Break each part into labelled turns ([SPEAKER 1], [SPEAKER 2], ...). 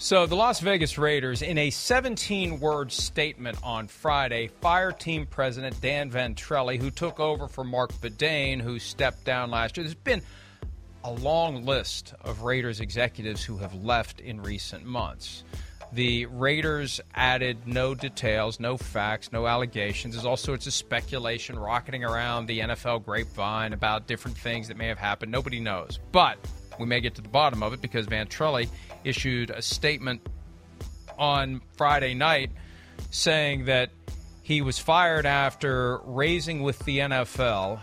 [SPEAKER 1] So, the Las Vegas Raiders, in a 17 word statement on Friday, fired team president Dan Ventrelle, who took over for Marc Badain, who stepped down last year. There's been a long list of Raiders executives who have left in recent months. The Raiders added no details, no facts, no allegations. There's all sorts of speculation rocketing around the NFL grapevine about different things that may have happened. Nobody knows. But we may get to the bottom of it because Ventrelle issued a statement on Friday night saying that he was fired after raising with the NFL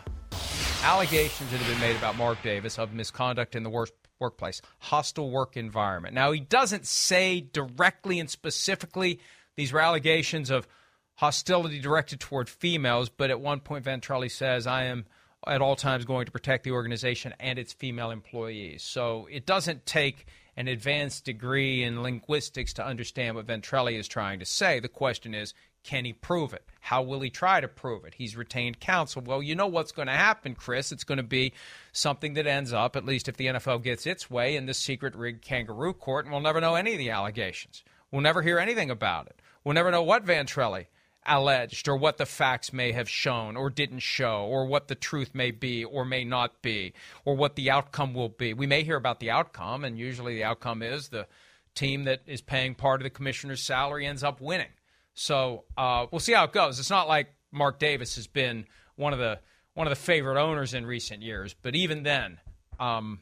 [SPEAKER 1] allegations that have been made about Mark Davis of misconduct in the worst workplace, hostile work environment. Now, he doesn't say directly and specifically these were allegations of hostility directed toward females, but at one point, Ventrelle says, I am at all times going to protect the organization and its female employees. So it doesn't take an advanced degree in linguistics to understand what Ventrelli is trying to say. The question is, can he prove it? How will he try to prove it? He's retained counsel. Well, you know what's going to happen, Chris. It's going to be something that ends up, at least if the NFL gets its way, in this secret rigged kangaroo court, and we'll never know any of the allegations. We'll never hear anything about it. We'll never know what Ventrelle alleged or what the facts may have shown or didn't show or what the truth may be or may not be or what the outcome will be. We may hear about the outcome, and usually the outcome is the team that is paying part of the commissioner's salary ends up winning. So uh, we'll see how it goes. It's not like Mark Davis has been one of the one of the favorite owners in recent years, but even then, um,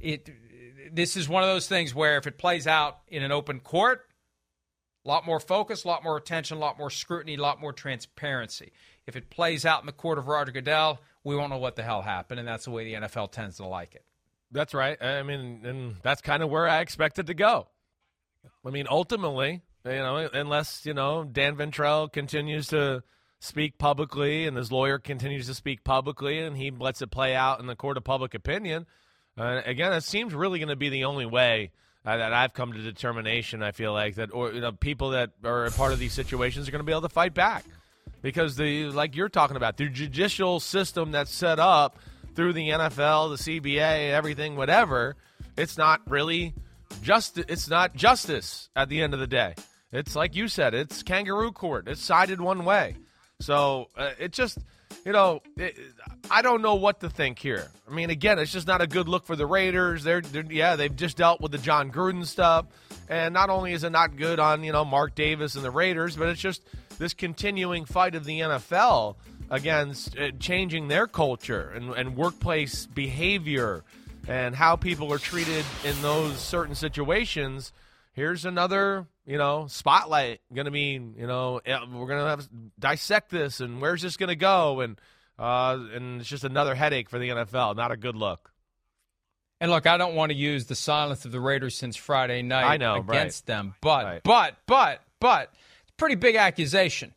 [SPEAKER 1] it this is one of those things where if it plays out in an open court, a lot more focus, a lot more attention, a lot more scrutiny, a lot more transparency. If it plays out in the court of Roger Goodell, we won't know what the hell happened, and that's the way the NFL tends to like it.
[SPEAKER 2] That's right. I mean, and that's kind of where I expected it to go. I mean, ultimately, you know, unless you know Dan Ventrelle continues to speak publicly and his lawyer continues to speak publicly and he lets it play out in the court of public opinion. Uh, again, it seems really going to be the only way uh, that I've come to determination. I feel like that, or you know, people that are a part of these situations are going to be able to fight back because the like you're talking about the judicial system that's set up through the NFL, the CBA, everything, whatever. It's not really just. It's not justice at the end of the day. It's like you said. It's kangaroo court. It's sided one way. So uh, it just you know, it, I don't know what to think here. I mean, again, it's just not a good look for the Raiders. They're, they're, yeah, they've just dealt with the Jon Gruden stuff, and not only is it not good on you know Mark Davis and the Raiders, but it's just this continuing fight of the NFL against uh, changing their culture and, and workplace behavior and how people are treated in those certain situations. Here's another you know, spotlight going to be, you know, we're going to have dissect this and where's this going to go and uh, and it's just another headache for the NFL. Not a good look.
[SPEAKER 1] And look, I don't want to use the silence of the Raiders since Friday night
[SPEAKER 2] I know,
[SPEAKER 1] against
[SPEAKER 2] right.
[SPEAKER 1] them, but
[SPEAKER 2] Right.
[SPEAKER 1] but but but it's a pretty big accusation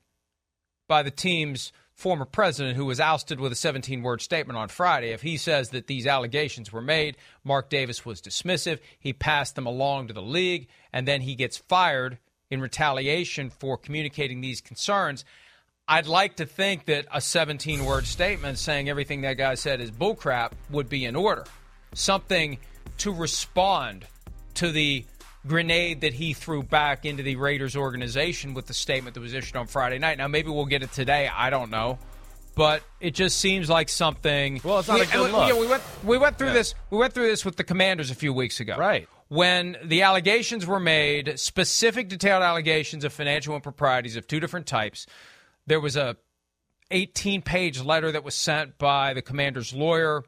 [SPEAKER 1] by the team's former president who was ousted with a 17-word statement on Friday. If he says that these allegations were made, Mark Davis was dismissive, he passed them along to the league, and then he gets fired in retaliation for communicating these concerns. I'd like to think that a 17 word statement saying everything that guy said is bullcrap would be in order. Something to respond to the grenade that he threw back into the Raiders organization with the statement that was issued on Friday night. Now, maybe we'll get it today. I don't know. But it just seems like something.
[SPEAKER 2] Well, it's not
[SPEAKER 1] we,
[SPEAKER 2] a good look.
[SPEAKER 1] we went we went through
[SPEAKER 2] Yeah.
[SPEAKER 1] this we went through this with the Commanders a few weeks ago.
[SPEAKER 2] Right.
[SPEAKER 1] When the allegations were made, specific detailed allegations of financial improprieties of two different types, there was a 18 page letter that was sent by the commander's lawyer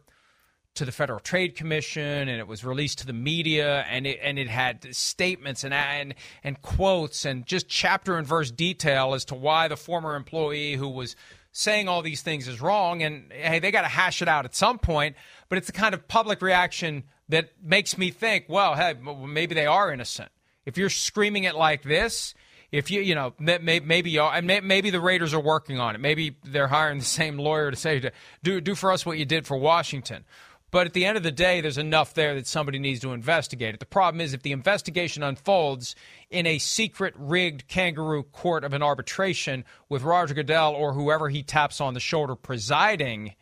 [SPEAKER 1] to the Federal Trade Commission, and it was released to the media, and it and it had statements and and and quotes and just chapter and verse detail as to why the former employee who was saying all these things is wrong, and hey, they got to hash it out at some point. But it's the kind of public reaction that makes me think, well, hey, maybe they are innocent. If you're screaming it like this, if you you know may- may- maybe and maybe the Raiders are working on it. Maybe they're hiring the same lawyer to say do do for us what you did for Washington. But at the end of the day, there's enough there that somebody needs to investigate it. The problem is if the investigation unfolds in a secret, rigged kangaroo court of an arbitration with Roger Goodell or whoever he taps on the shoulder presiding,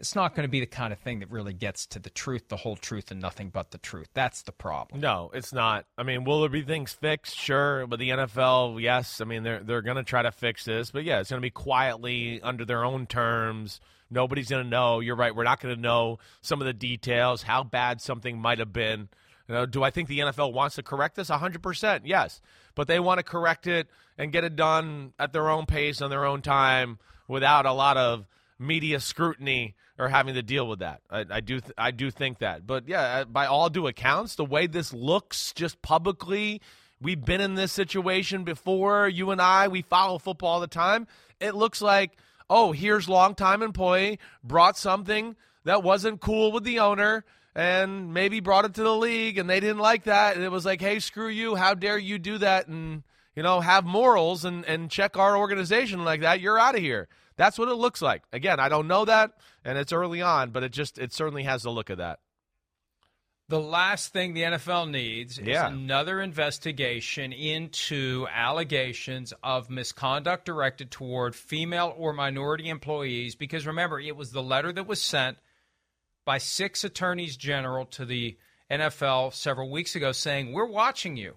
[SPEAKER 1] it's not going to be the kind of thing that really gets to the truth, the whole truth, and nothing but the truth. That's the problem.
[SPEAKER 2] No, it's not. I mean, will there be things fixed? Sure, but the NFL, yes. I mean, they're they're going to try to fix this, but yeah, it's going to be quietly under their own terms. Nobody's going to know. You're right. We're not going to know some of the details, how bad something might have been. You know, do I think the NFL wants to correct this? 100%, yes. But they want to correct it and get it done at their own pace on their own time without a lot of media scrutiny or having to deal with that. I, I do th- I do think that. But yeah, uh, by all due accounts, the way this looks just publicly, we've been in this situation before. You and I, we follow football all the time. It looks like, oh, here's longtime employee brought something that wasn't cool with the owner and maybe brought it to the league and they didn't like that and it was like, "Hey, screw you. How dare you do that?" and you know, have morals and, and check our organization like that, you're out of here. That's what it looks like. Again, I don't know that, and it's early on, but it just it certainly has the look of that.
[SPEAKER 1] The last thing the NFL needs
[SPEAKER 2] Yeah.
[SPEAKER 1] is another investigation into allegations of misconduct directed toward female or minority employees. Because remember, it was the letter that was sent by six attorneys general to the NFL several weeks ago saying, We're watching you.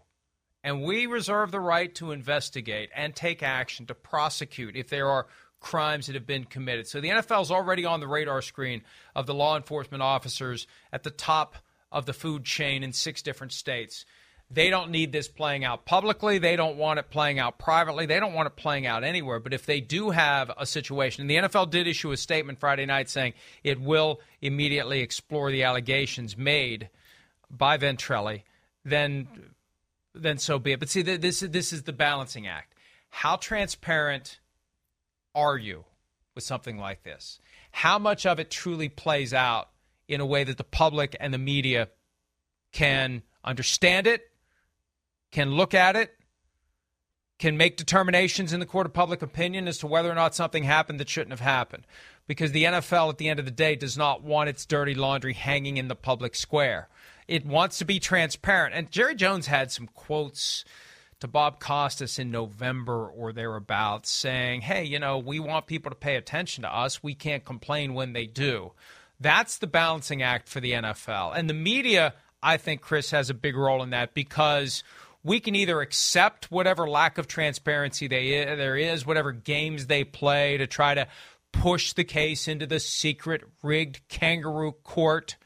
[SPEAKER 1] And we reserve the right to investigate and take action to prosecute if there are crimes that have been committed. So the NFL is already on the radar screen of the law enforcement officers at the top of the food chain in six different states. They don't need this playing out publicly. They don't want it playing out privately. They don't want it playing out anywhere. But if they do have a situation, and the NFL did issue a statement Friday night saying it will immediately explore the allegations made by Ventrelli, then then so be it. But see, this this is the balancing act. How transparent are you with something like this? How much of it truly plays out in a way that the public and the media can understand it, can look at it, can make determinations in the court of public opinion as to whether or not something happened that shouldn't have happened. Because the NFL, at the end of the day, does not want its dirty laundry hanging in the public square. It wants to be transparent. And Jerry Jones had some quotes to Bob Costas in November or thereabouts saying, hey, you know, we want people to pay attention to us. We can't complain when they do. That's the balancing act for the NFL. And the media, I think, Chris, has a big role in that because we can either accept whatever lack of transparency they, there is, whatever games they play to try to push the case into the secret rigged kangaroo court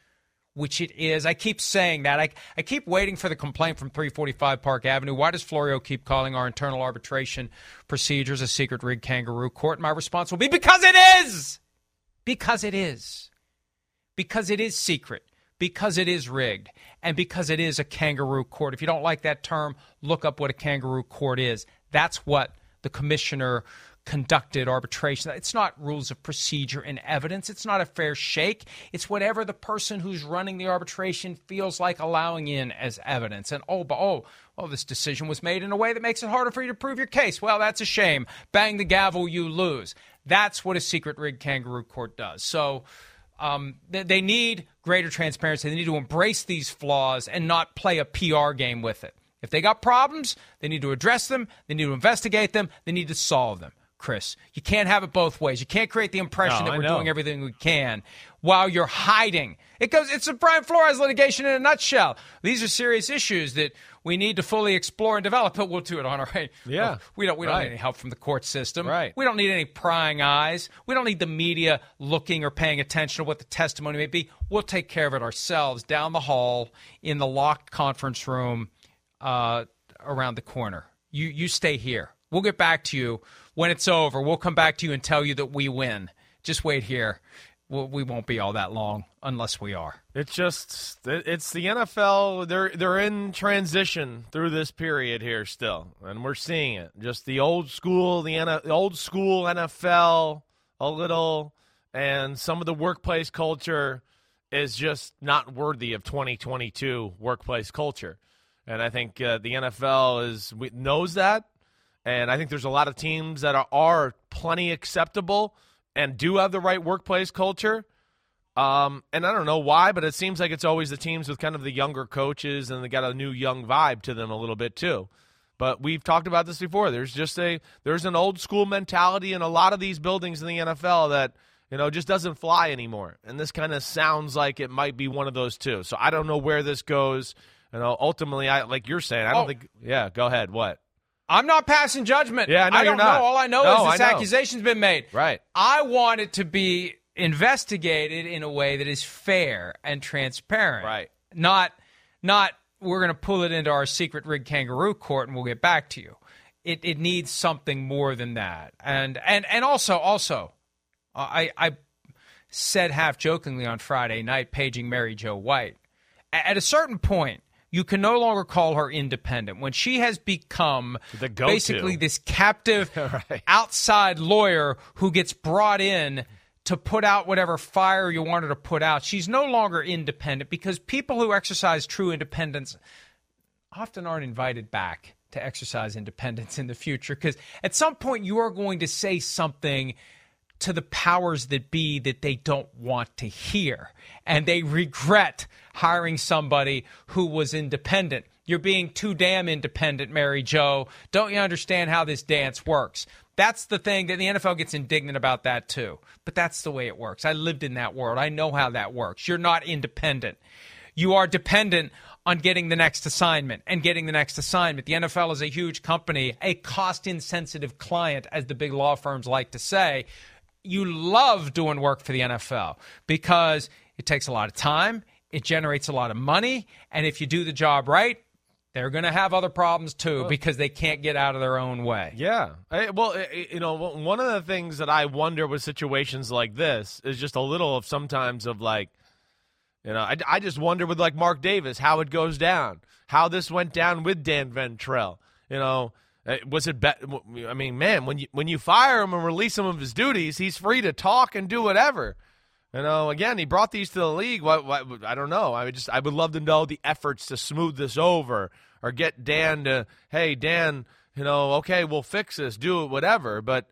[SPEAKER 1] which it is. I keep saying that. I, I keep waiting for the complaint from 345 Park Avenue. Why does Florio keep calling our internal arbitration procedures a secret rigged kangaroo court? My response will be because it is. Because it is. Because it is secret. Because it is rigged. And because it is a kangaroo court. If you don't like that term, look up what a kangaroo court is. That's what the commissioner conducted arbitration. It's not rules of procedure and evidence. It's not a fair shake. It's whatever the person who's running the arbitration feels like allowing in as evidence. And oh, but oh, well, this decision was made in a way that makes it harder for you to prove your case. Well, that's a shame. Bang the gavel, you lose. That's what a secret rigged kangaroo court does. So um, they, they need greater transparency. They need to embrace these flaws and not play a PR game with it. If they got problems, they need to address them, they need to investigate them, they need to solve them. Chris. You can't have it both ways. You can't create the impression
[SPEAKER 2] No,
[SPEAKER 1] that
[SPEAKER 2] I
[SPEAKER 1] we're
[SPEAKER 2] know.
[SPEAKER 1] doing everything we can while you're hiding. It goes. It's a Brian Flores litigation in a nutshell. These are serious issues that we need to fully explore and develop. But we'll do it on our own.
[SPEAKER 2] Yeah.
[SPEAKER 1] we don't. We don't
[SPEAKER 2] Right.
[SPEAKER 1] need any help from the court system.
[SPEAKER 2] Right.
[SPEAKER 1] We don't need any prying eyes. We don't need the media looking or paying attention to what the testimony may be. We'll take care of it ourselves down the hall in the locked conference room uh, around the corner. You you stay here. We'll get back to you when it's over. We'll come back to you and tell you that we win. Just wait here. We won't be all that long unless we are.
[SPEAKER 2] It's just it's the NFL. They're they're in transition through this period here still, and we're seeing it. Just the old school, the, the old school NFL, a little, and some of the workplace culture is just not worthy of 2022 workplace culture. And I think uh, the NFL is knows that, and I think there's a lot of teams that are, are plenty acceptable and do have the right workplace culture. Um, and I don't know why, but it seems like it's always the teams with kind of the younger coaches and they got a new young vibe to them a little bit too. But we've talked about this before. There's just a there's an old school mentality in a lot of these buildings in the NFL that you know just doesn't fly anymore. And this kind of sounds like it might be one of those too. So I don't know where this goes. You know, ultimately, I like you're saying. I don't
[SPEAKER 1] Oh.
[SPEAKER 2] think. Yeah, go ahead. What?
[SPEAKER 1] I'm not passing judgment.
[SPEAKER 2] Yeah, I
[SPEAKER 1] I don't know. All I know
[SPEAKER 2] No,
[SPEAKER 1] is this accusation's been made.
[SPEAKER 2] Right.
[SPEAKER 1] I want it to be investigated in a way that is fair and transparent.
[SPEAKER 2] Right.
[SPEAKER 1] Not not we're going to pull it into our secret rig kangaroo court and we'll get back to you. It it needs something more than that. And and and also also I I said half jokingly on Friday night paging Mary Jo White. At a certain point, you can no longer call her independent. When she has become basically this captive
[SPEAKER 2] Right.
[SPEAKER 1] outside lawyer who gets brought in to put out whatever fire you want her to put out, she's no longer independent because people who exercise true independence often aren't invited back to exercise independence in the future because at some point you are going to say something to the powers that be that they don't want to hear and they regret hiring somebody who was independent you're being too damn independent mary jo don't you understand how this dance works that's the thing that the NFL gets indignant about that too. But that's the way it works. I lived in that world. I know how that works. You're not independent. You are dependent on getting the next assignment and getting the next assignment. The NFL is a huge company, a cost insensitive client, as the big law firms like to say. You love doing work for the NFL because it takes a lot of time, it generates a lot of money, and if you do the job right, they're going to have other problems too because they can't get out of their own way.
[SPEAKER 2] Yeah. I, well, i- i- you know, one of the things that I wonder with situations like this is just a little of sometimes of like, you know, I, I just wonder with like Mark Davis how it goes down, how this went down with Dan Ventrelle. You know, Uh, was it? Be- I mean, man, when you when you fire him and release him of his duties, he's free to talk and do whatever. You know, again, he brought these to the league. What, what, I don't know. I would just, I would love to know the efforts to smooth this over or get Dan to, hey, Dan, you know, okay, we'll fix this, do it, whatever. But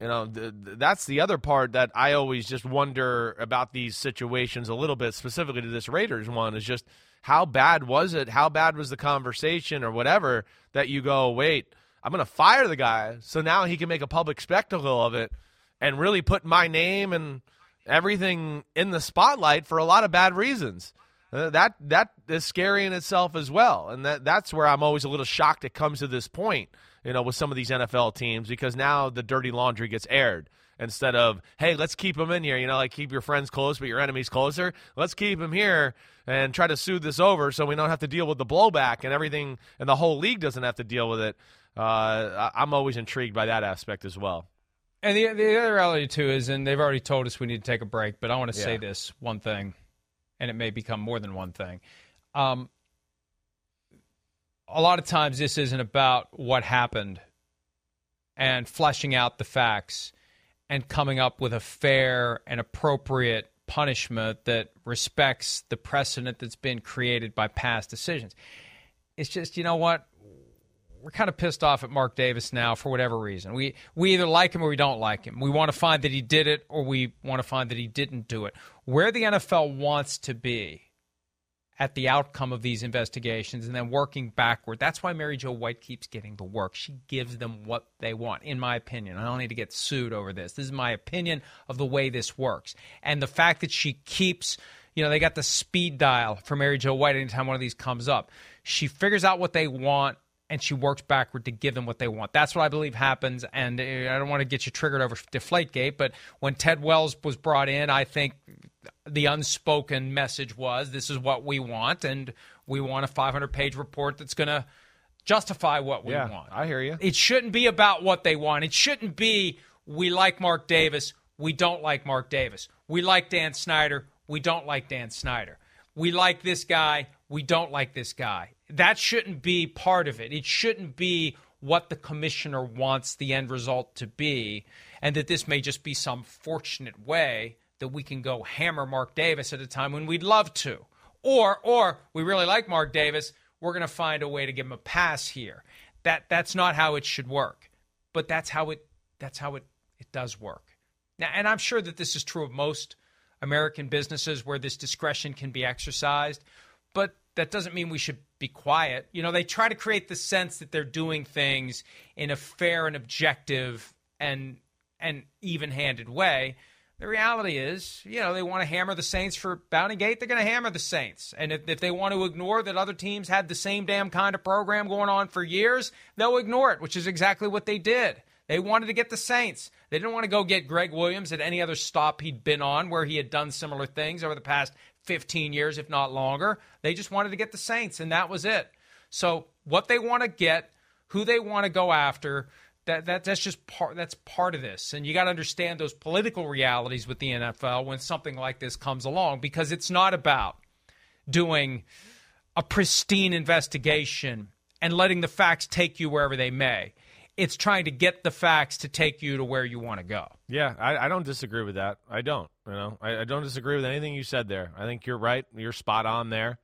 [SPEAKER 2] you know, th- th- that's the other part that I always just wonder about these situations a little bit, specifically to this Raiders one, is just how bad was it? How bad was the conversation or whatever that you go, wait, I'm going to fire the guy so now he can make a public spectacle of it and really put my name and everything in the spotlight for a lot of bad reasons. Uh, that that is scary in itself as well, and that that's where I'm always a little shocked it comes to this point, you know, with some of these NFL teams because now the dirty laundry gets aired instead of hey, let's keep them in here, you know, like keep your friends close but your enemies closer. Let's keep them here and try to soothe this over so we don't have to deal with the blowback and everything, and the whole league doesn't have to deal with it. Uh, I'm always intrigued by that aspect as well.
[SPEAKER 1] And the the other reality too is, and they've already told us we need to take a break, but I want to say this one thing, and it may become more than one thing. Um, a lot of times, this isn't about what happened and fleshing out the facts and coming up with a fair and appropriate punishment that respects the precedent that's been created by past decisions. It's just, you know what? We're kind of pissed off at Mark Davis now for whatever reason. We we either like him or we don't like him. We want to find that he did it or we want to find that he didn't do it. Where the NFL wants to be at the outcome of these investigations and then working backward. That's why Mary Jo White keeps getting the work. She gives them what they want, in my opinion. I don't need to get sued over this. This is my opinion of the way this works. And the fact that she keeps, you know, they got the speed dial for Mary Jo White anytime one of these comes up. She figures out what they want and she works backward to give them what they want. That's what I believe happens. And uh, I don't want to get you triggered over Deflategate, but when Ted Wells was brought in, I think the unspoken message was this is what we want, and we want a 500 page report that's going to justify what we
[SPEAKER 2] yeah,
[SPEAKER 1] want.
[SPEAKER 2] I hear you.
[SPEAKER 1] It shouldn't be about what they want. It shouldn't be we like Mark Davis, we don't like Mark Davis. We like Dan Snyder, we don't like Dan Snyder. We like this guy, we don't like this guy. That shouldn't be part of it. It shouldn't be what the commissioner wants the end result to be, and that this may just be some fortunate way that we can go hammer Mark Davis at a time when we'd love to. Or or we really like Mark Davis, we're going to find a way to give him a pass here. That that's not how it should work. But that's how it that's how it it does work. Now and I'm sure that this is true of most American businesses where this discretion can be exercised, but that doesn't mean we should be quiet. You know, they try to create the sense that they're doing things in a fair and objective and and even-handed way the reality is, you know, they want to hammer the Saints for Bounty Gate. They're going to hammer the Saints. And if, if they want to ignore that other teams had the same damn kind of program going on for years, they'll ignore it, which is exactly what they did. They wanted to get the Saints. They didn't want to go get Gregg Williams at any other stop he'd been on where he had done similar things over the past 15 years, if not longer. They just wanted to get the Saints, and that was it. So, what they want to get, who they want to go after, that, that that's just part that's part of this and you got to understand those political realities with the NFL when something like this comes along because it's not about doing a pristine investigation and letting the facts take you wherever they may it's trying to get the facts to take you to where you want to go.
[SPEAKER 2] Yeah I, I don't disagree with that. I don't you know. I, I don't disagree with anything you said there. I think you're right. You're spot on there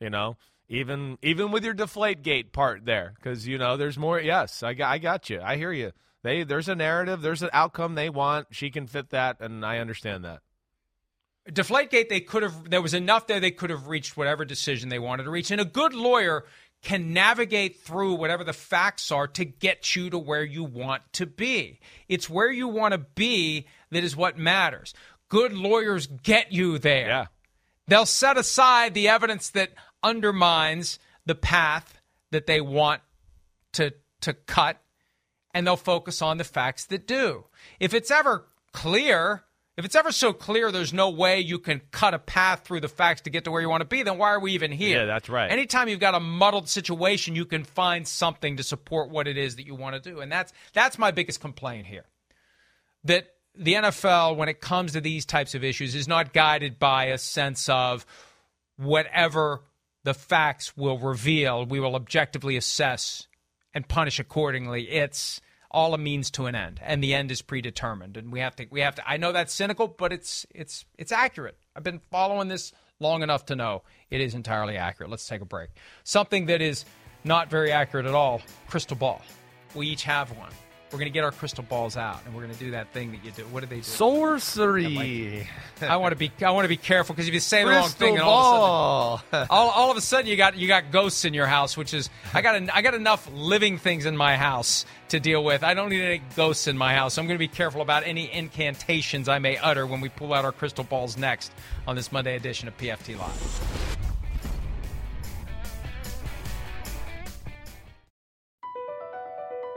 [SPEAKER 2] you know. Even even with your deflate gate part there because you know there's more yes I got, I got you. I hear you. They there's a narrative there's an outcome they want. She can fit that and i understand that.
[SPEAKER 1] Deflategate they could have there was enough there they could have reached whatever decision they wanted to reach. And a good lawyer can navigate through whatever the facts are to get you to where you want to be. It's where you want to be that is what matters. Good lawyers get you there.
[SPEAKER 2] Yeah.
[SPEAKER 1] They'll set aside the evidence that undermines the path that they want to to cut and they'll focus on the facts that do. If it's ever clear, if it's ever so clear there's no way you can cut a path through the facts to get to where you want to be, then why are we even here?
[SPEAKER 2] Yeah, that's right.
[SPEAKER 1] Anytime you've got a muddled situation, you can find something to support what it is that you want to do. And that's that's my biggest complaint here. That the NFL when it comes to these types of issues is not guided by a sense of whatever the facts will reveal, we will objectively assess and punish accordingly. It's all a means to an end, and the end is predetermined. And we have to, we have to. I know that's cynical, but it's it's it's accurate. I've been following this long enough to know it is entirely accurate. Let's take a break. Something that is not very accurate at all: crystal ball. We each have one. We're going to get our crystal balls out, and we're going to do that thing that you do. What do they do?
[SPEAKER 2] Sorcery.
[SPEAKER 1] I want to be. I want to be careful because if you say the wrong thing, then all of a sudden, all, all of a sudden you got you got ghosts in your house, which is I got I got enough living things in my house to deal with. I don't need any ghosts in my house. So I'm going to be careful about any incantations I may utter when we pull out our crystal balls next on this Monday edition of PFT Live.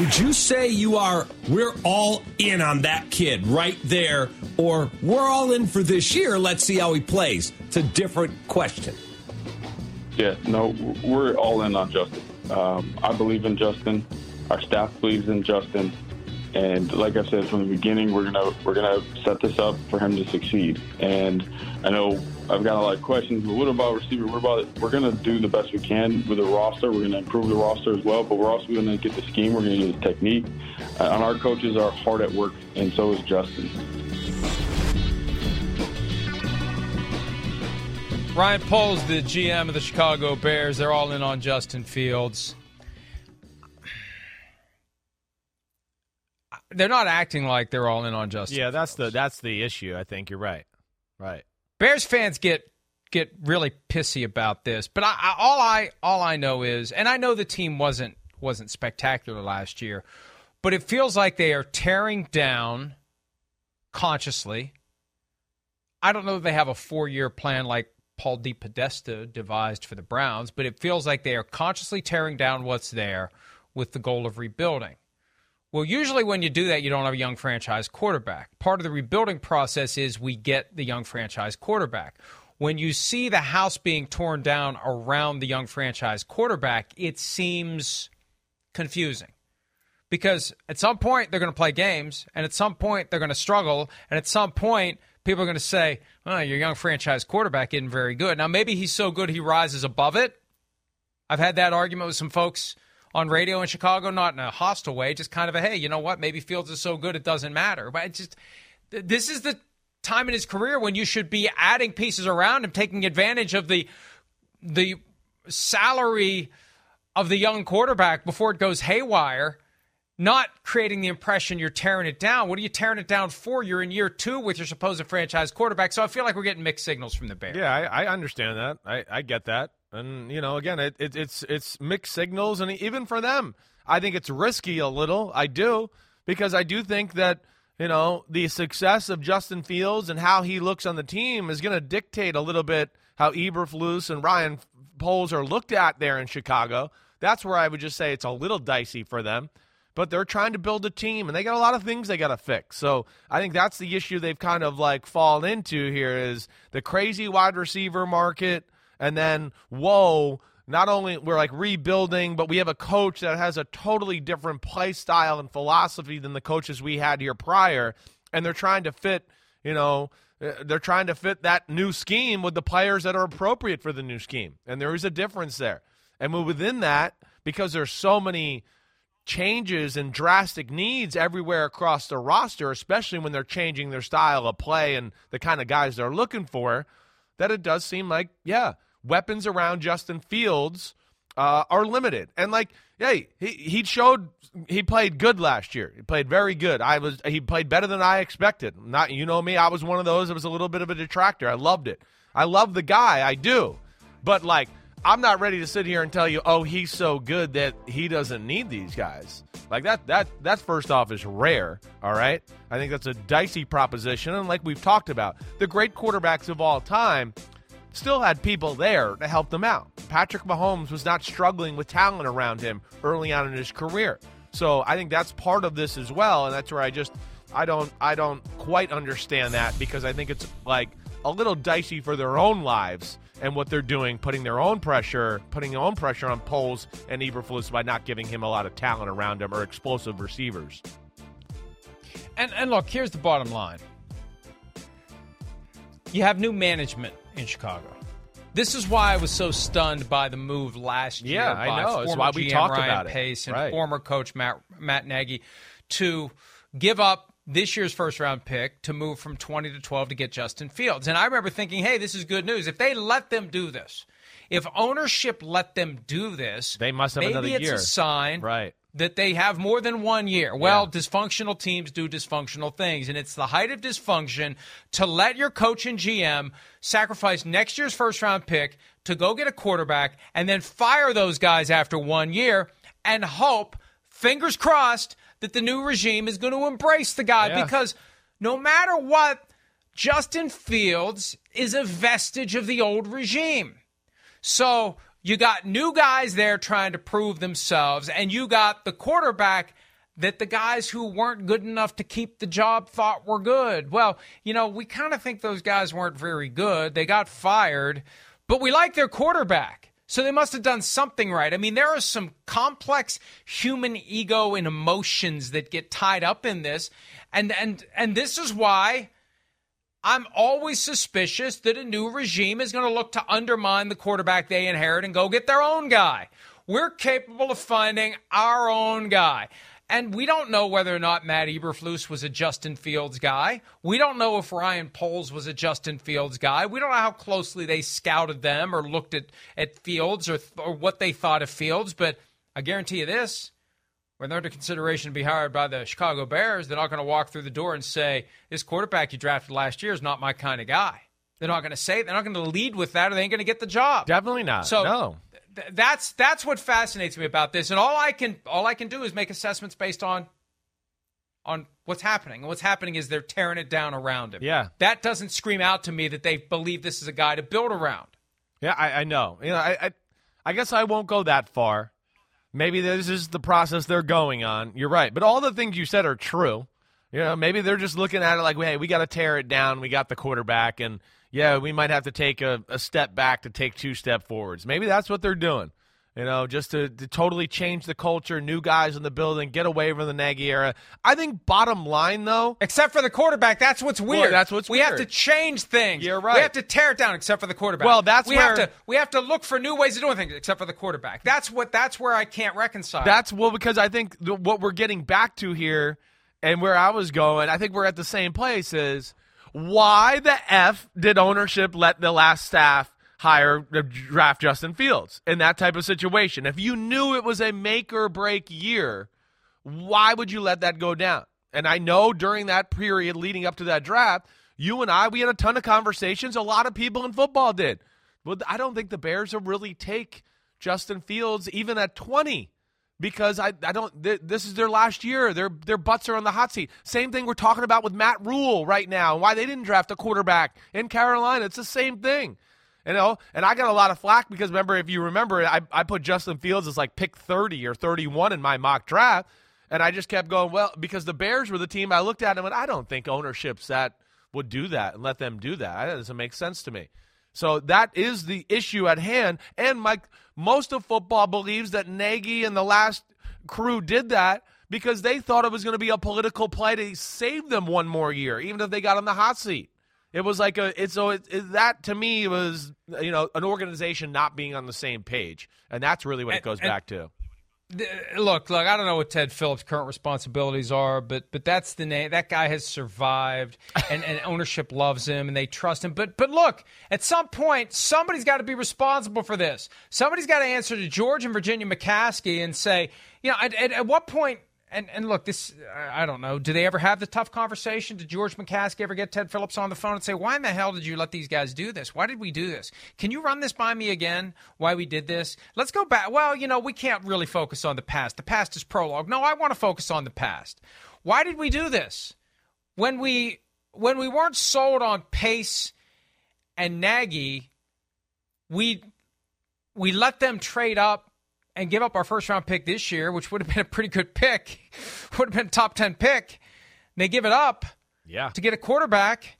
[SPEAKER 3] Would you say you are, we're all in on that kid right there, or we're all in for this year, let's see how he plays? It's a different question.
[SPEAKER 4] Yeah, no, we're all in on Justin. Um, I believe in Justin. Our staff believes in Justin. And like I said from the beginning, we're gonna we're gonna set this up for him to succeed. And I know I've got a lot of questions, but what about receiver? What about we're gonna do the best we can with the roster. We're gonna improve the roster as well, but we're also gonna get the scheme. We're gonna get the technique. Uh, and our coaches are hard at work, and so is Justin.
[SPEAKER 1] Ryan Poles, the GM of the Chicago Bears, they're all in on Justin Fields. They're not acting like they're all in on Justin.
[SPEAKER 2] Yeah, that's the that's the issue. I think you're right. Right.
[SPEAKER 1] Bears fans get get really pissy about this, but I, I, all I all I know is, and I know the team wasn't wasn't spectacular last year, but it feels like they are tearing down consciously. I don't know if they have a four year plan like Paul DePodesta devised for the Browns, but it feels like they are consciously tearing down what's there with the goal of rebuilding. Well, usually when you do that, you don't have a young franchise quarterback. Part of the rebuilding process is we get the young franchise quarterback. When you see the house being torn down around the young franchise quarterback, it seems confusing. Because at some point they're going to play games, and at some point they're going to struggle, and at some point people are going to say, oh, your young franchise quarterback isn't very good. Now, maybe he's so good he rises above it. I've had that argument with some folks on radio in Chicago, not in a hostile way, just kind of a hey, you know what? Maybe Fields is so good it doesn't matter. But just this is the time in his career when you should be adding pieces around him, taking advantage of the the salary of the young quarterback before it goes haywire. Not creating the impression you're tearing it down. What are you tearing it down for? You're in year two with your supposed franchise quarterback. So I feel like we're getting mixed signals from the Bears.
[SPEAKER 2] Yeah, I, I understand that. I, I get that. And you know, again, it, it, it's it's mixed signals, and even for them, I think it's risky a little. I do because I do think that you know the success of Justin Fields and how he looks on the team is going to dictate a little bit how Eberflus and Ryan Poles are looked at there in Chicago. That's where I would just say it's a little dicey for them. But they're trying to build a team, and they got a lot of things they got to fix. So I think that's the issue they've kind of like fallen into here is the crazy wide receiver market and then whoa not only we're like rebuilding but we have a coach that has a totally different play style and philosophy than the coaches we had here prior. And they're trying to fit you know uh, they're trying to fit that new scheme with the players that are appropriate for the new scheme. And there is a difference there. And within that because there's so many changes and drastic needs everywhere across the roster especially when they're changing their style of play and the kind of guys they're looking for that it does seem like yeah weapons around Justin Fields uh, are limited. And like, hey, he he showed he played good last year. He played very good. I was he played better than I expected. Not you know me, I was one of those that was a little bit of a detractor. I loved it. I love the guy, I do. But like I'm not ready to sit here and tell you, oh, he's so good that he doesn't need these guys. Like that that that first off is rare, all right? I think that's a dicey proposition and like we've talked about, the great quarterbacks of all time still had people there to help them out. Patrick Mahomes was not struggling with talent around him early on in his career. So I think that's part of this as well, and that's where I just I don't I don't quite understand that because I think it's like a little dicey for their own lives and what they're doing, putting their own pressure, putting their own pressure on Poles and Eberflus by not giving him a lot of talent around him or explosive receivers.
[SPEAKER 1] And and look, here's the bottom line. You have new management in Chicago. This is why I was so stunned by the move last year.
[SPEAKER 2] Yeah,
[SPEAKER 1] by
[SPEAKER 2] I know. It's why we
[SPEAKER 1] GM
[SPEAKER 2] talked
[SPEAKER 1] Ryan
[SPEAKER 2] about it.
[SPEAKER 1] Pace and
[SPEAKER 2] Right.
[SPEAKER 1] former coach Matt Matt Nagy to give up this year's first round pick to move from 20 to 12 to get Justin Fields. And I remember thinking, hey, this is good news. If they let them do this, if ownership let them do this,
[SPEAKER 2] They must have
[SPEAKER 1] maybe
[SPEAKER 2] another
[SPEAKER 1] it's
[SPEAKER 2] year.
[SPEAKER 1] a sign
[SPEAKER 2] Right.
[SPEAKER 1] That they have more than one year. Well,
[SPEAKER 2] Yeah.
[SPEAKER 1] dysfunctional teams do dysfunctional things, and it's the height of dysfunction to let your coach and GM sacrifice next year's first round pick to go get a quarterback and then fire those guys after one year and hope, fingers crossed, that the new regime is going to embrace the guy
[SPEAKER 2] Yeah.
[SPEAKER 1] because no matter what, Justin Fields is a vestige of the old regime. So you got new guys there trying to prove themselves, and you got the quarterback that the guys who weren't good enough to keep the job thought were good. Well, you know, we kind of think those guys weren't very good. They got fired, but we like their quarterback. So they must have done something right. I mean, there are some complex human ego and emotions that get tied up in this. And and and this is why I'm always suspicious that a new regime is going to look to undermine the quarterback they inherit and go get their own guy. We're capable of finding our own guy. And we don't know whether or not Matt Eberflus was a Justin Fields guy. We don't know if Ryan Poles was a Justin Fields guy. We don't know how closely they scouted them or looked at, at Fields or, or what they thought of Fields. But I guarantee you this when they're under consideration to be hired by the Chicago Bears, they're not going to walk through the door and say, This quarterback you drafted last year is not my kind of guy. They're not going to say, they're not going to lead with that, or they ain't going to get the job.
[SPEAKER 2] Definitely not.
[SPEAKER 1] So,
[SPEAKER 2] no
[SPEAKER 1] that's that's what fascinates me about this, and all I can all I can do is make assessments based on on what's happening. And what's happening is they're tearing it down around him.
[SPEAKER 2] Yeah,
[SPEAKER 1] that doesn't scream out to me that they believe this is a guy to build around.
[SPEAKER 2] Yeah, I, I know. You know, I, I I guess I won't go that far. Maybe this is the process they're going on. You're right, but all the things you said are true. You know, maybe they're just looking at it like, hey, we got to tear it down. We got the quarterback, and yeah, we might have to take a, a step back to take two step forwards. Maybe that's what they're doing. You know, just to, to totally change the culture, new guys in the building, get away from the Nagy era. I think bottom line though,
[SPEAKER 1] except for the quarterback, that's what's weird.
[SPEAKER 2] Well, that's what's
[SPEAKER 1] we
[SPEAKER 2] weird.
[SPEAKER 1] have to change things.
[SPEAKER 2] You're right.
[SPEAKER 1] We have to tear it down, except for the quarterback.
[SPEAKER 2] Well, that's
[SPEAKER 1] we
[SPEAKER 2] where,
[SPEAKER 1] have to we have to look for new ways of doing things, except for the quarterback. That's what that's where I can't reconcile.
[SPEAKER 2] That's well because I think the, what we're getting back to here, and where I was going, I think we're at the same place is why the F did ownership let the last staff hire draft Justin Fields in that type of situation? If you knew it was a make or break year, why would you let that go down? And I know during that period leading up to that draft, you and I, we had a ton of conversations. A lot of people in football did. But I don't think the Bears will really take Justin Fields even at 20 because I, I don't this is their last year. Their their butts are on the hot seat. Same thing we're talking about with Matt Rhule right now. And why they didn't draft a quarterback in Carolina. It's the same thing. You know, and I got a lot of flack because remember, if you remember, I, I put Justin Fields as like pick 30 or 31 in my mock draft. And I just kept going, well, because the Bears were the team I looked at and went, I don't think ownership's that would do that and let them do that. That doesn't make sense to me. So that is the issue at hand. And Mike, most of football believes that Nagy and the last crew did that because they thought it was going to be a political play to save them one more year, even if they got on the hot seat. It was like a it's so it, it, that to me was you know an organization not being on the same page, and that's really what
[SPEAKER 1] and,
[SPEAKER 2] it goes
[SPEAKER 1] and,
[SPEAKER 2] back to
[SPEAKER 1] look, look, I don't know what Ted Phillips' current responsibilities are, but but that's the name. That guy has survived, and, and ownership loves him, and they trust him. But but look, at some point, somebody's got to be responsible for this. Somebody's got to answer to George and Virginia McCaskey and say, you know, at, at, at what point and and look, this I don't know. Do they ever have the tough conversation? Did George McCaskey ever get Ted Phillips on the phone and say, "Why in the hell did you let these guys do this? Why did we do this? Can you run this by me again? Why we did this? Let's go back. Well, you know, we can't really focus on the past. The past is prologue. No, I want to focus on the past. Why did we do this? When we when we weren't sold on Pace and Nagy, we we let them trade up and give up our first round pick this year, which would have been a pretty good pick, would have been a top 10 pick. They give it up
[SPEAKER 2] yeah.
[SPEAKER 1] to get a quarterback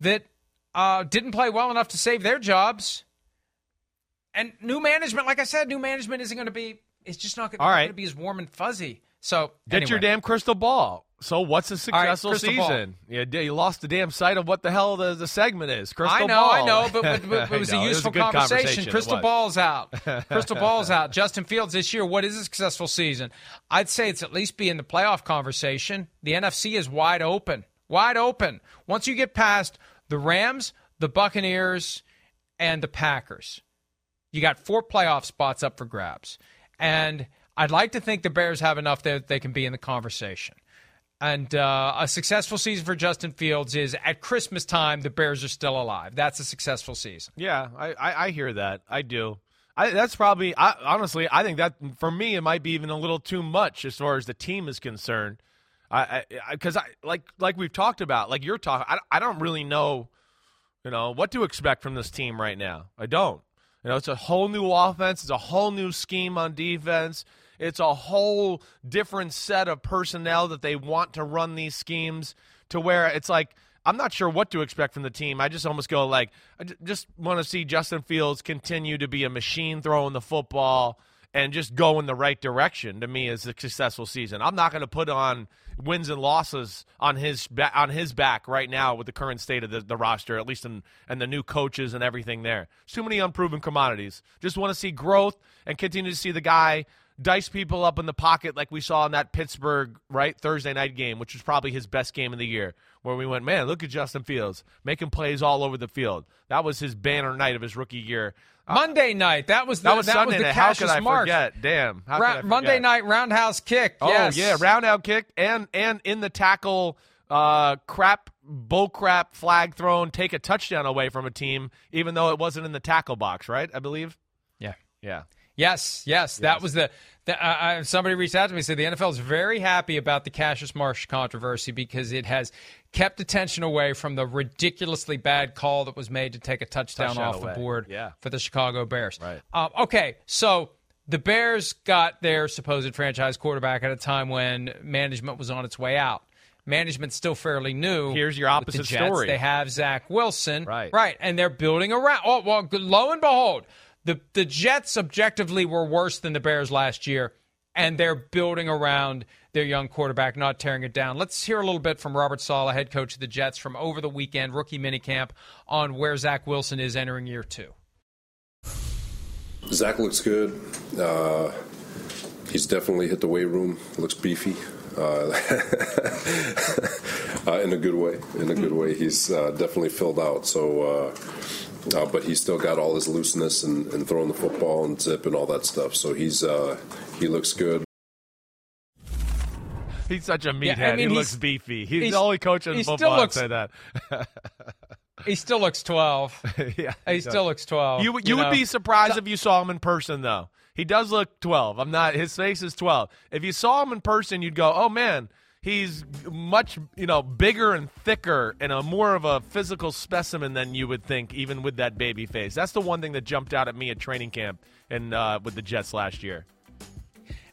[SPEAKER 1] that uh, didn't play well enough to save their jobs. And new management, like I said, new management isn't going to be, it's just not,
[SPEAKER 2] right.
[SPEAKER 1] going to be as warm and fuzzy. So
[SPEAKER 2] get
[SPEAKER 1] anyway.
[SPEAKER 2] your damn crystal ball. So what's a successful
[SPEAKER 1] right,
[SPEAKER 2] season? Yeah, you lost the damn sight of what the hell the, the segment is. Crystal
[SPEAKER 1] I know,
[SPEAKER 2] ball.
[SPEAKER 1] I know, but, but, but it was
[SPEAKER 2] know,
[SPEAKER 1] a useful
[SPEAKER 2] was a
[SPEAKER 1] conversation.
[SPEAKER 2] conversation.
[SPEAKER 1] Crystal ball's out. Crystal ball's out. Justin Fields this year. What is a successful season? I'd say it's at least be in the playoff conversation. The NFC is wide open, wide open. Once you get past the Rams, the Buccaneers, and the Packers, you got four playoff spots up for grabs, and I'd like to think the Bears have enough that they can be in the conversation. And uh, a successful season for Justin Fields is at Christmas time, the Bears are still alive. That's a successful season.
[SPEAKER 2] Yeah, I, I, I hear that. I do. I, that's probably, I, honestly, I think that for me, it might be even a little too much as far as the team is concerned. I, because I, I, like, like we've talked about, like you're talking, I, I don't really know, you know, what to expect from this team right now. I don't. You know, it's a whole new offense. It's a whole new scheme on defense. It's a whole different set of personnel that they want to run these schemes to where it's like I'm not sure what to expect from the team. I just almost go like I just want to see Justin Fields continue to be a machine throwing the football and just go in the right direction to me is a successful season. I'm not going to put on wins and losses on his on his back right now with the current state of the, the roster, at least in and the new coaches and everything there. Too many unproven commodities. Just want to see growth and continue to see the guy dice people up in the pocket like we saw in that Pittsburgh right Thursday night game, which was probably his best game of the year, where we went, man, look at Justin Fields making plays all over the field. That was his banner night of his rookie year.
[SPEAKER 1] Monday night. That was the,
[SPEAKER 2] that was
[SPEAKER 1] that
[SPEAKER 2] Sunday
[SPEAKER 1] was the
[SPEAKER 2] night. How could I
[SPEAKER 1] Mark.
[SPEAKER 2] forget? Damn. How could
[SPEAKER 1] Ra-? Monday night roundhouse kick.
[SPEAKER 2] Oh
[SPEAKER 1] yes.
[SPEAKER 2] yeah, round out kick and and in the tackle, uh, crap, bull crap, flag thrown, take a touchdown away from a team, even though it wasn't in the tackle box, right? I believe.
[SPEAKER 1] Yeah.
[SPEAKER 2] Yeah.
[SPEAKER 1] Yes, yes, that was the. the uh, uh, somebody reached out to me and said the NFL is very happy about the Cassius Marsh controversy because it has kept attention away from the ridiculously bad call that was made to take a touchdown,
[SPEAKER 2] Touchdown
[SPEAKER 1] off
[SPEAKER 2] away.
[SPEAKER 1] the board
[SPEAKER 2] Yeah.
[SPEAKER 1] for the Chicago Bears.
[SPEAKER 2] Right.
[SPEAKER 1] Um, okay, so the Bears got their supposed franchise quarterback at a time when management was on its way out. Management's still fairly new.
[SPEAKER 2] Here's your opposite
[SPEAKER 1] the Jets.
[SPEAKER 2] story.
[SPEAKER 1] They have Zach Wilson.
[SPEAKER 2] Right.
[SPEAKER 1] Right. And they're building around. Oh, well, lo and behold, the, the Jets objectively were worse than the Bears last year, and they're building around their young quarterback, not tearing it down. Let's hear a little bit from Robert Saleh, head coach of the Jets, from over the weekend, rookie minicamp, on where Zach Wilson is entering year two.
[SPEAKER 5] Zach looks good. Uh, he's definitely hit the weight room. Looks beefy. Uh, uh, in a good way. In a good way. He's uh, definitely filled out. So, uh, uh, but he's still got all his looseness and, and throwing the football and zip and all that stuff. So he's uh, he looks good.
[SPEAKER 2] He's such a meathead.
[SPEAKER 1] Yeah, I mean,
[SPEAKER 2] he looks beefy. He's,
[SPEAKER 1] he's-
[SPEAKER 2] the only coach in
[SPEAKER 1] he still
[SPEAKER 2] football
[SPEAKER 1] looks-
[SPEAKER 2] say that.
[SPEAKER 1] He still looks 12.
[SPEAKER 2] yeah,
[SPEAKER 1] He still looks 12.
[SPEAKER 2] You you would
[SPEAKER 1] know?
[SPEAKER 2] be surprised if you saw him in person, though. He does look 12. I'm not. His face is 12. If you saw him in person, you'd go, "Oh man, he's much you know bigger and thicker and a more of a physical specimen than you would think, even with that baby face." That's the one thing that jumped out at me at training camp and uh, with the Jets last year.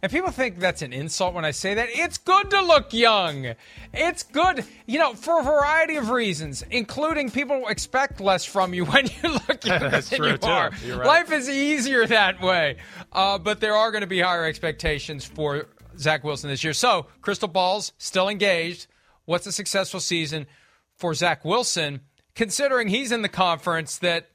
[SPEAKER 1] And people think that's an insult when I say that. It's good to look young. It's good, you know, for a variety of reasons, including people expect less from you when you look younger
[SPEAKER 2] That's
[SPEAKER 1] than
[SPEAKER 2] true,
[SPEAKER 1] you
[SPEAKER 2] too.
[SPEAKER 1] are.
[SPEAKER 2] Right.
[SPEAKER 1] Life is easier that way. Uh, but there are going to be higher expectations for Zach Wilson this year. So, Crystal Ball's still engaged. What's a successful season for Zach Wilson, considering he's in the conference that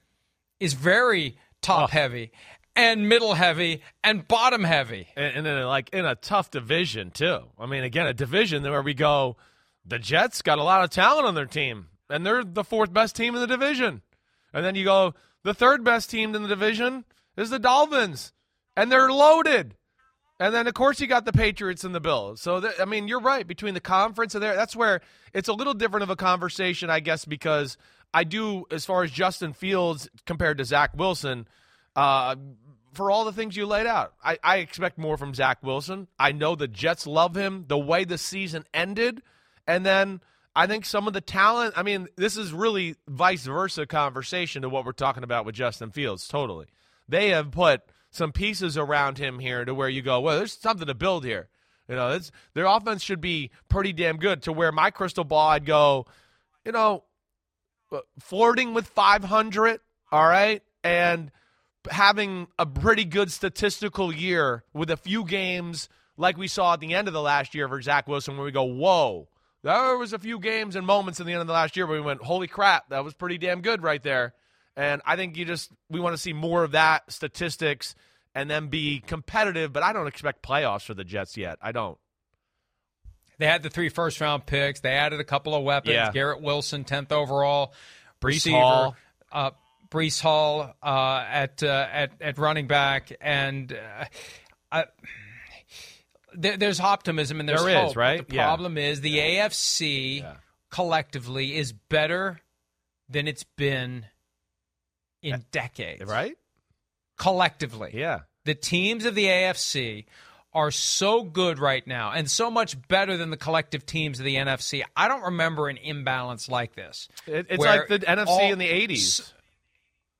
[SPEAKER 1] is very top heavy and middle heavy and bottom heavy?
[SPEAKER 2] and, and then like in a tough division too. I mean, again, a division where we go, the Jets got a lot of talent on their team, and they're the fourth best team in the division. And then you go, the third best team in the division is the Dolphins, and they're loaded. And then of course you got the Patriots and the Bills. So th- I mean, you're right between the conference and there. That's where it's a little different of a conversation, I guess, because I do as far as Justin Fields compared to Zach Wilson. Uh, for all the things you laid out, I, I expect more from Zach Wilson. I know the Jets love him. The way the season ended, and then I think some of the talent. I mean, this is really vice versa conversation to what we're talking about with Justin Fields. Totally, they have put some pieces around him here to where you go, well, there's something to build here. You know, their offense should be pretty damn good. To where my crystal ball, I'd go, you know, uh, flirting with 500, all right, and having a pretty good statistical year with a few games like we saw at the end of the last year for Zach Wilson, where we go, whoa. There was a few games and moments in the end of the last year where we went, holy crap, that was pretty damn good right there. And I think you just we want to see more of that statistics and then be competitive, but I don't expect playoffs for the Jets yet. I don't.
[SPEAKER 1] They had the three first round picks. They added a couple of weapons.
[SPEAKER 2] Yeah.
[SPEAKER 1] Garrett Wilson, tenth overall.
[SPEAKER 2] Brees
[SPEAKER 1] receiver,
[SPEAKER 2] Hall.
[SPEAKER 1] Uh, Breece Hall uh, at uh, at at running back, and uh, I, there, there's optimism and there's
[SPEAKER 2] There is,
[SPEAKER 1] hope.
[SPEAKER 2] right?
[SPEAKER 1] The
[SPEAKER 2] Yeah.
[SPEAKER 1] problem is the AFC collectively is better than it's been in decades.
[SPEAKER 2] Right?
[SPEAKER 1] Collectively,
[SPEAKER 2] Yeah.
[SPEAKER 1] the teams of the AFC are so good right now and so much better than the collective teams of the NFC. I don't remember an imbalance like this.
[SPEAKER 2] It, it's like the NFC
[SPEAKER 1] all-
[SPEAKER 2] in the 80s.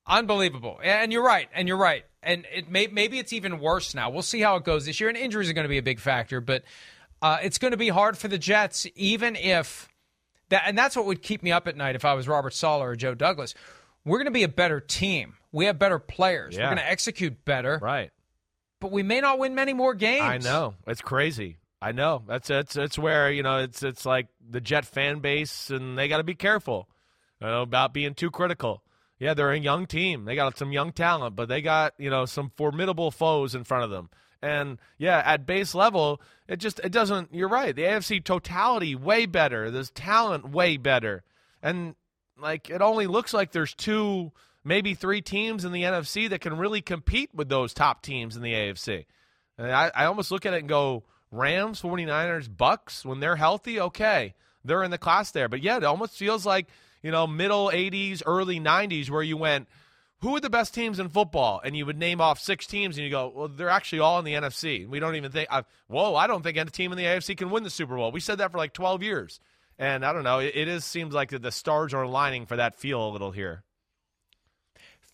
[SPEAKER 1] Unbelievable. And you're right. And you're right. And it may, maybe it's even worse now. We'll see how it goes this year. And injuries are going to be a big factor, but uh, it's going to be hard for the Jets, even if that. And that's what would keep me up at night if I was Robert Saleh or Joe Douglas. We're going to be a better team. We have better players.
[SPEAKER 2] Yeah.
[SPEAKER 1] We're going to execute better.
[SPEAKER 2] Right.
[SPEAKER 1] But we may not win many more games.
[SPEAKER 2] I know. It's crazy. I know. That's it's it's where, you know, it's it's like the Jet fan base and they got to be careful you know, about being too critical. Yeah, they're a young team. They got some young talent, but they got, you know, some formidable foes in front of them. And yeah, at base level, it just it doesn't you're right. The AFC totality way better. There's talent way better. And like it only looks like there's two maybe three teams in the NFC that can really compete with those top teams in the AFC. And I, I almost look at it and go, Rams, 49ers, Bucs, when they're healthy, okay, they're in the class there. But yeah, it almost feels like, you know, middle 80s, early 90s where you went, who are the best teams in football? And you would name off six teams and you go, well, they're actually all in the NFC. We don't even think, I, whoa, I don't think any team in the AFC can win the Super Bowl. We said that for like 12 years. And I don't know, it, it is seems like the stars are aligning for that feel a little here.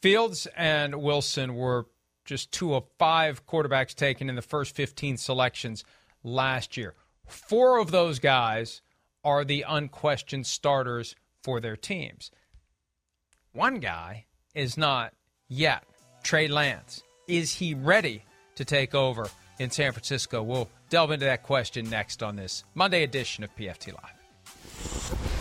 [SPEAKER 1] Fields and Wilson were just two of five quarterbacks taken in the first 15 selections last year. Four of those guys are the unquestioned starters for their teams. One guy is not yet. Trey Lance. Is he ready to take over in San Francisco? We'll delve into that question next on this Monday edition of PFT Live.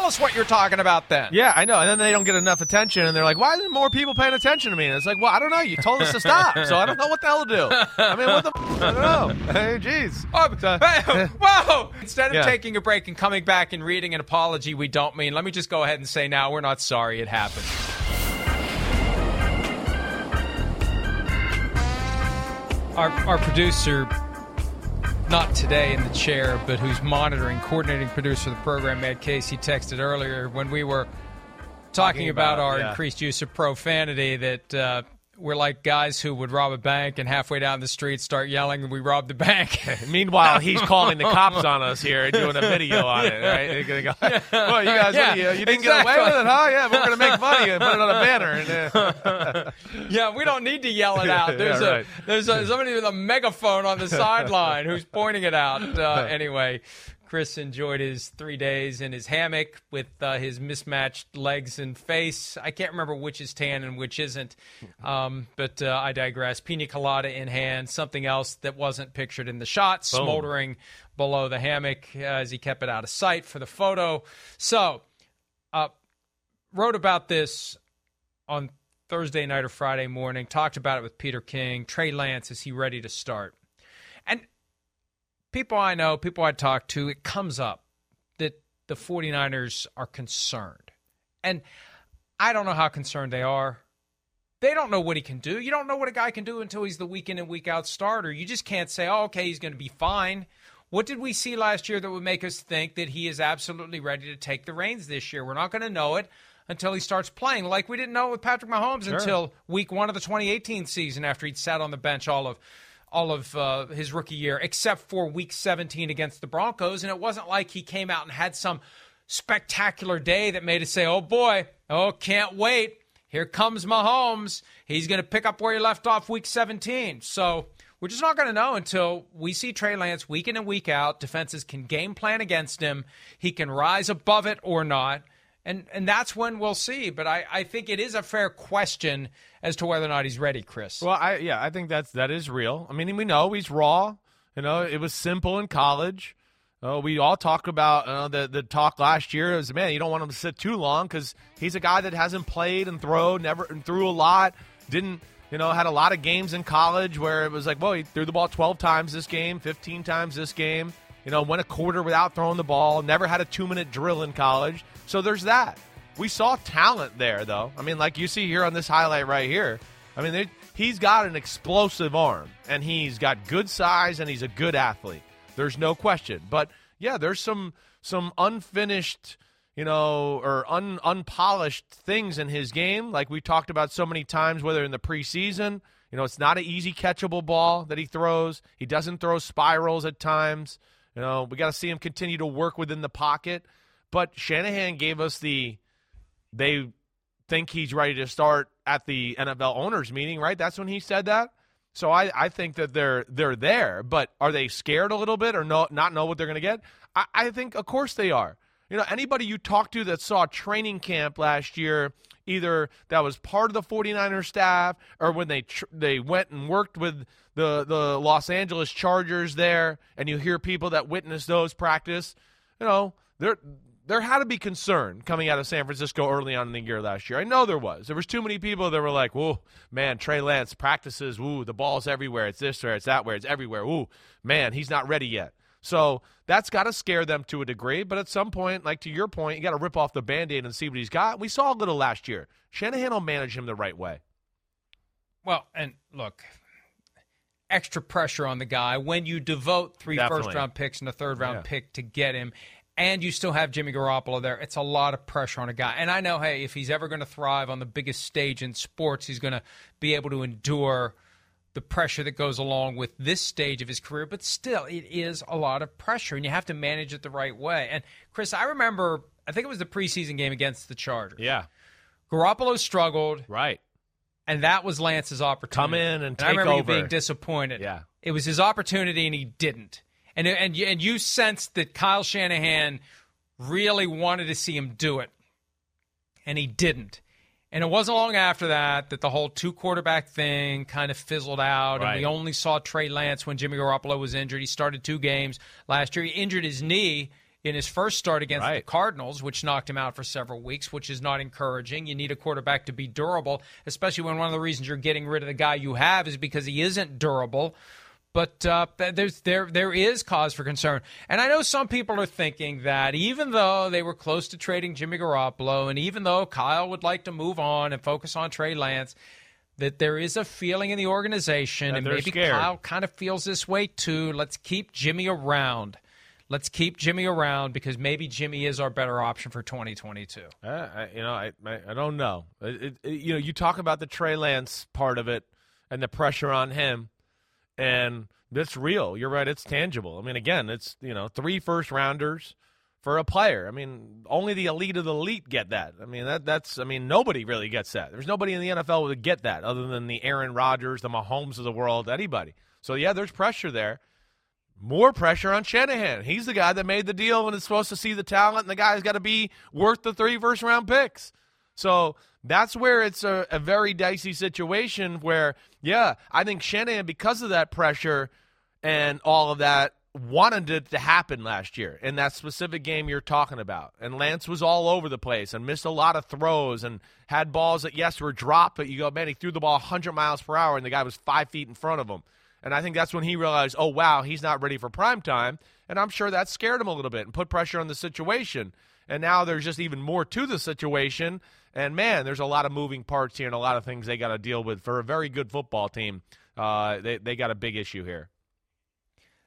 [SPEAKER 1] Tell us what you're talking about then.
[SPEAKER 2] Yeah, I know. And then they don't get enough attention, and they're like, "Why isn't more people paying attention to me?" And it's like, "Well, I don't know. You told us to stop, so I don't know what the hell to do. I mean, what the? F- I don't know. Hey, jeez.
[SPEAKER 1] Oh, uh, eh. whoa! Instead of
[SPEAKER 2] Yeah.
[SPEAKER 1] taking a break and coming back and reading an apology we don't mean, let me just go ahead and say now we're not sorry it happened. Our, our producer, not today in the chair, but who's monitoring, coordinating producer of the program, Matt Casey, texted earlier when we were talking,
[SPEAKER 2] Talking
[SPEAKER 1] about,
[SPEAKER 2] about,
[SPEAKER 1] our
[SPEAKER 2] yeah.
[SPEAKER 1] increased use of profanity that uh, we're like guys who would rob a bank and halfway down the street start yelling, "We robbed the bank."
[SPEAKER 2] Meanwhile, he's calling the cops on us here and doing a video on it. Right? They're gonna go, "Well, you guys,
[SPEAKER 1] Yeah,
[SPEAKER 2] you, you didn't get away with it, huh? Yeah, we're gonna make money and put it on a banner." And, uh,
[SPEAKER 1] Yeah, we don't need to yell it out. There's
[SPEAKER 2] Yeah,
[SPEAKER 1] a
[SPEAKER 2] right.
[SPEAKER 1] there's a, somebody with a megaphone on the sideline who's pointing it out. Uh, anyway, Chris enjoyed his three days in his hammock with uh, his mismatched legs and face. I can't remember which is tan and which isn't, um, but uh, I digress. Pina colada in hand, something else that wasn't pictured in the shot,
[SPEAKER 2] Boom.
[SPEAKER 1] smoldering below the hammock uh, as he kept it out of sight for the photo. So, uh, wrote about this on Thursday night or Friday morning, talked about it with Peter King. Trey Lance, is he ready to start? People I know, people I talk to, it comes up that the 49ers are concerned. And I don't know how concerned they are. They don't know what he can do. You don't know what a guy can do until he's the week in and week out starter. You just can't say, oh, okay, he's going to be fine. What did we see last year that would make us think that he is absolutely ready to take the reins this year? We're not going to know it until he starts playing, like we didn't know it with Patrick Mahomes until week one of the 2018 season after he'd sat on the bench all of all of uh, his rookie year, except for week 17 against the Broncos. And it wasn't like he came out and had some spectacular day that made us say, oh boy, oh, can't wait. Here comes Mahomes. He's going to pick up where he left off week 17. So we're just not going to know until we see Trey Lance week in and week out. Defenses can game plan against him. He can rise above it or not. And and that's when we'll see. But I, I think it is a fair question as to whether or not he's ready, Chris.
[SPEAKER 2] well, I yeah, I think that's that is real. I mean, we know he's raw. You know, it was simple in college. Uh, we all talk about uh, the the talk last year is man, you don't want him to sit too long because he's a guy that hasn't played and throw never and threw a lot. Didn't you know had a lot of games in college where it was like, well, he threw the ball twelve times this game, fifteen times this game. You know, went a quarter without throwing the ball. Never had a two minute drill in college. So there's that. We saw talent there, though. I mean, like you see here on this highlight right here. I mean, they, he's got an explosive arm, and he's got good size, and he's a good athlete. There's no question. But yeah, there's some some unfinished, you know, or un, unpolished things in his game, like we talked about so many times, whether in the preseason. You know, it's not an easy catchable ball that he throws. He doesn't throw spirals at times. You know, we got to see him continue to work within the pocket. But Shanahan gave us the they think he's ready to start at the NFL owners meeting, right? That's when he said that. So I, I think that they're they're there, but are they scared a little bit or no, not know what they're going to get? I, I think of course they are. You know, anybody you talk to that saw training camp last year, either that was part of the 49er staff or when they tr- they went and worked with the the Los Angeles Chargers there, and you hear people that witnessed those practice, you know, they're there had to be concern coming out of San Francisco early on in the year last year. I know there was. There was too many people that were like, "Whoa, man, Trey Lance practices. Ooh, the ball's everywhere. It's this where it's that where it's everywhere. Ooh, man, he's not ready yet." So that's got to scare them to a degree. But at some point, like to your point, you got to rip off the band aid and see what he's got. We saw a little last year. Shanahan will manage him the right way.
[SPEAKER 1] Well, and look, extra pressure on the guy when you devote three first round picks and a third round
[SPEAKER 2] Yeah.
[SPEAKER 1] pick to get him. And you still have Jimmy Garoppolo there. It's a lot of pressure on a guy. And I know, hey, if he's ever going to thrive on the biggest stage in sports, he's going to be able to endure the pressure that goes along with this stage of his career. But still, it is a lot of pressure, and you have to manage it the right way. And Chris, I remember, I think it was the preseason game against the Chargers.
[SPEAKER 2] Yeah,
[SPEAKER 1] Garoppolo struggled,
[SPEAKER 2] right.
[SPEAKER 1] and that was Lance's opportunity.
[SPEAKER 2] Come in and
[SPEAKER 1] I
[SPEAKER 2] take
[SPEAKER 1] remember you
[SPEAKER 2] over.
[SPEAKER 1] being disappointed.
[SPEAKER 2] Yeah.
[SPEAKER 1] it was his opportunity, and he didn't. And and you- and you sensed that Kyle Shanahan really wanted to see him do it, and he didn't. And it wasn't long after that that the whole two quarterback thing kind of fizzled out,
[SPEAKER 2] Right.
[SPEAKER 1] and we only saw Trey Lance when Jimmy Garoppolo was injured. He started two games last year. He injured his knee in his first start against the Cardinals, which knocked him out for several weeks, which is not encouraging. You need a quarterback to be durable, especially when one of the reasons you're getting rid of the guy you have is because he isn't durable. But uh, there's there there is cause for concern, and I know some people are thinking that even though they were close to trading Jimmy Garoppolo, and even though Kyle would like to move on and focus on Trey Lance, that there is a feeling in the organization,
[SPEAKER 2] That
[SPEAKER 1] and maybe
[SPEAKER 2] scared.
[SPEAKER 1] Kyle kind of feels this way too. Let's keep Jimmy around. Let's keep Jimmy around because maybe Jimmy is our better option for 2022.
[SPEAKER 2] Uh, I, you know, I, I, I don't know. It, it, it- you know, you talk about the Trey Lance part of it and the pressure on him, and that's real. You're right. It's tangible. I mean, again, it's you know three first rounders for a player. I mean, only the elite of the elite get that. I mean, that that's. I mean, nobody really gets that. There's nobody in the NFL would get that other than the Aaron Rodgers, the Mahomes of the world, anybody. So yeah, there's pressure there. More pressure on Shanahan. He's the guy that made the deal and is supposed to see the talent, and the guy's got to be worth the three first round picks. So that's where it's a, a very dicey situation where, yeah, I think Shanahan, because of that pressure and all of that, wanted it to happen last year in that specific game you're talking about. And Lance was all over the place and missed a lot of throws and had balls that, yes, were dropped, but you go, man, he threw the ball 100 miles per hour and the guy was five feet in front of him. And I think that's when he realized, oh, wow, he's not ready for prime time. And I'm sure that scared him a little bit and put pressure on the situation. And now there's just even more to the situation. And man, there's a lot of moving parts here and a lot of things they got to deal with for a very good football team. Uh, they, they got a big issue here.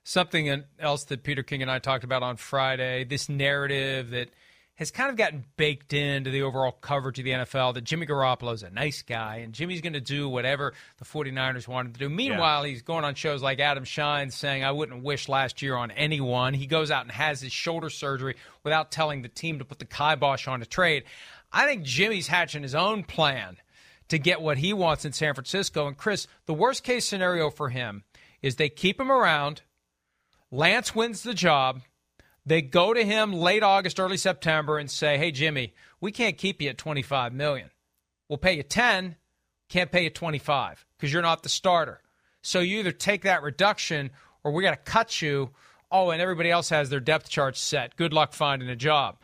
[SPEAKER 1] Something else that Peter King and I talked about on Friday this narrative that has kind of gotten baked into the overall coverage of the NFL that Jimmy Garoppolo is a nice guy and Jimmy's going to do whatever the 49ers want him to do. Meanwhile, he's going on shows like Adam Schein saying, I wouldn't wish last year on anyone. He goes out and has his shoulder surgery without telling the team to put the kibosh on a trade. I think Jimmy's hatching his own plan to get what he wants in San Francisco. And Chris, the worst case scenario for him is they keep him around. Lance wins the job. They go to him late August, early September and say, "Hey Jimmy, we can't keep you at 25 million. We'll pay you 10, can't pay you 25 because you're not the starter. So you either take that reduction or we got to cut you. Oh, and everybody else has their depth chart set. Good luck finding a job."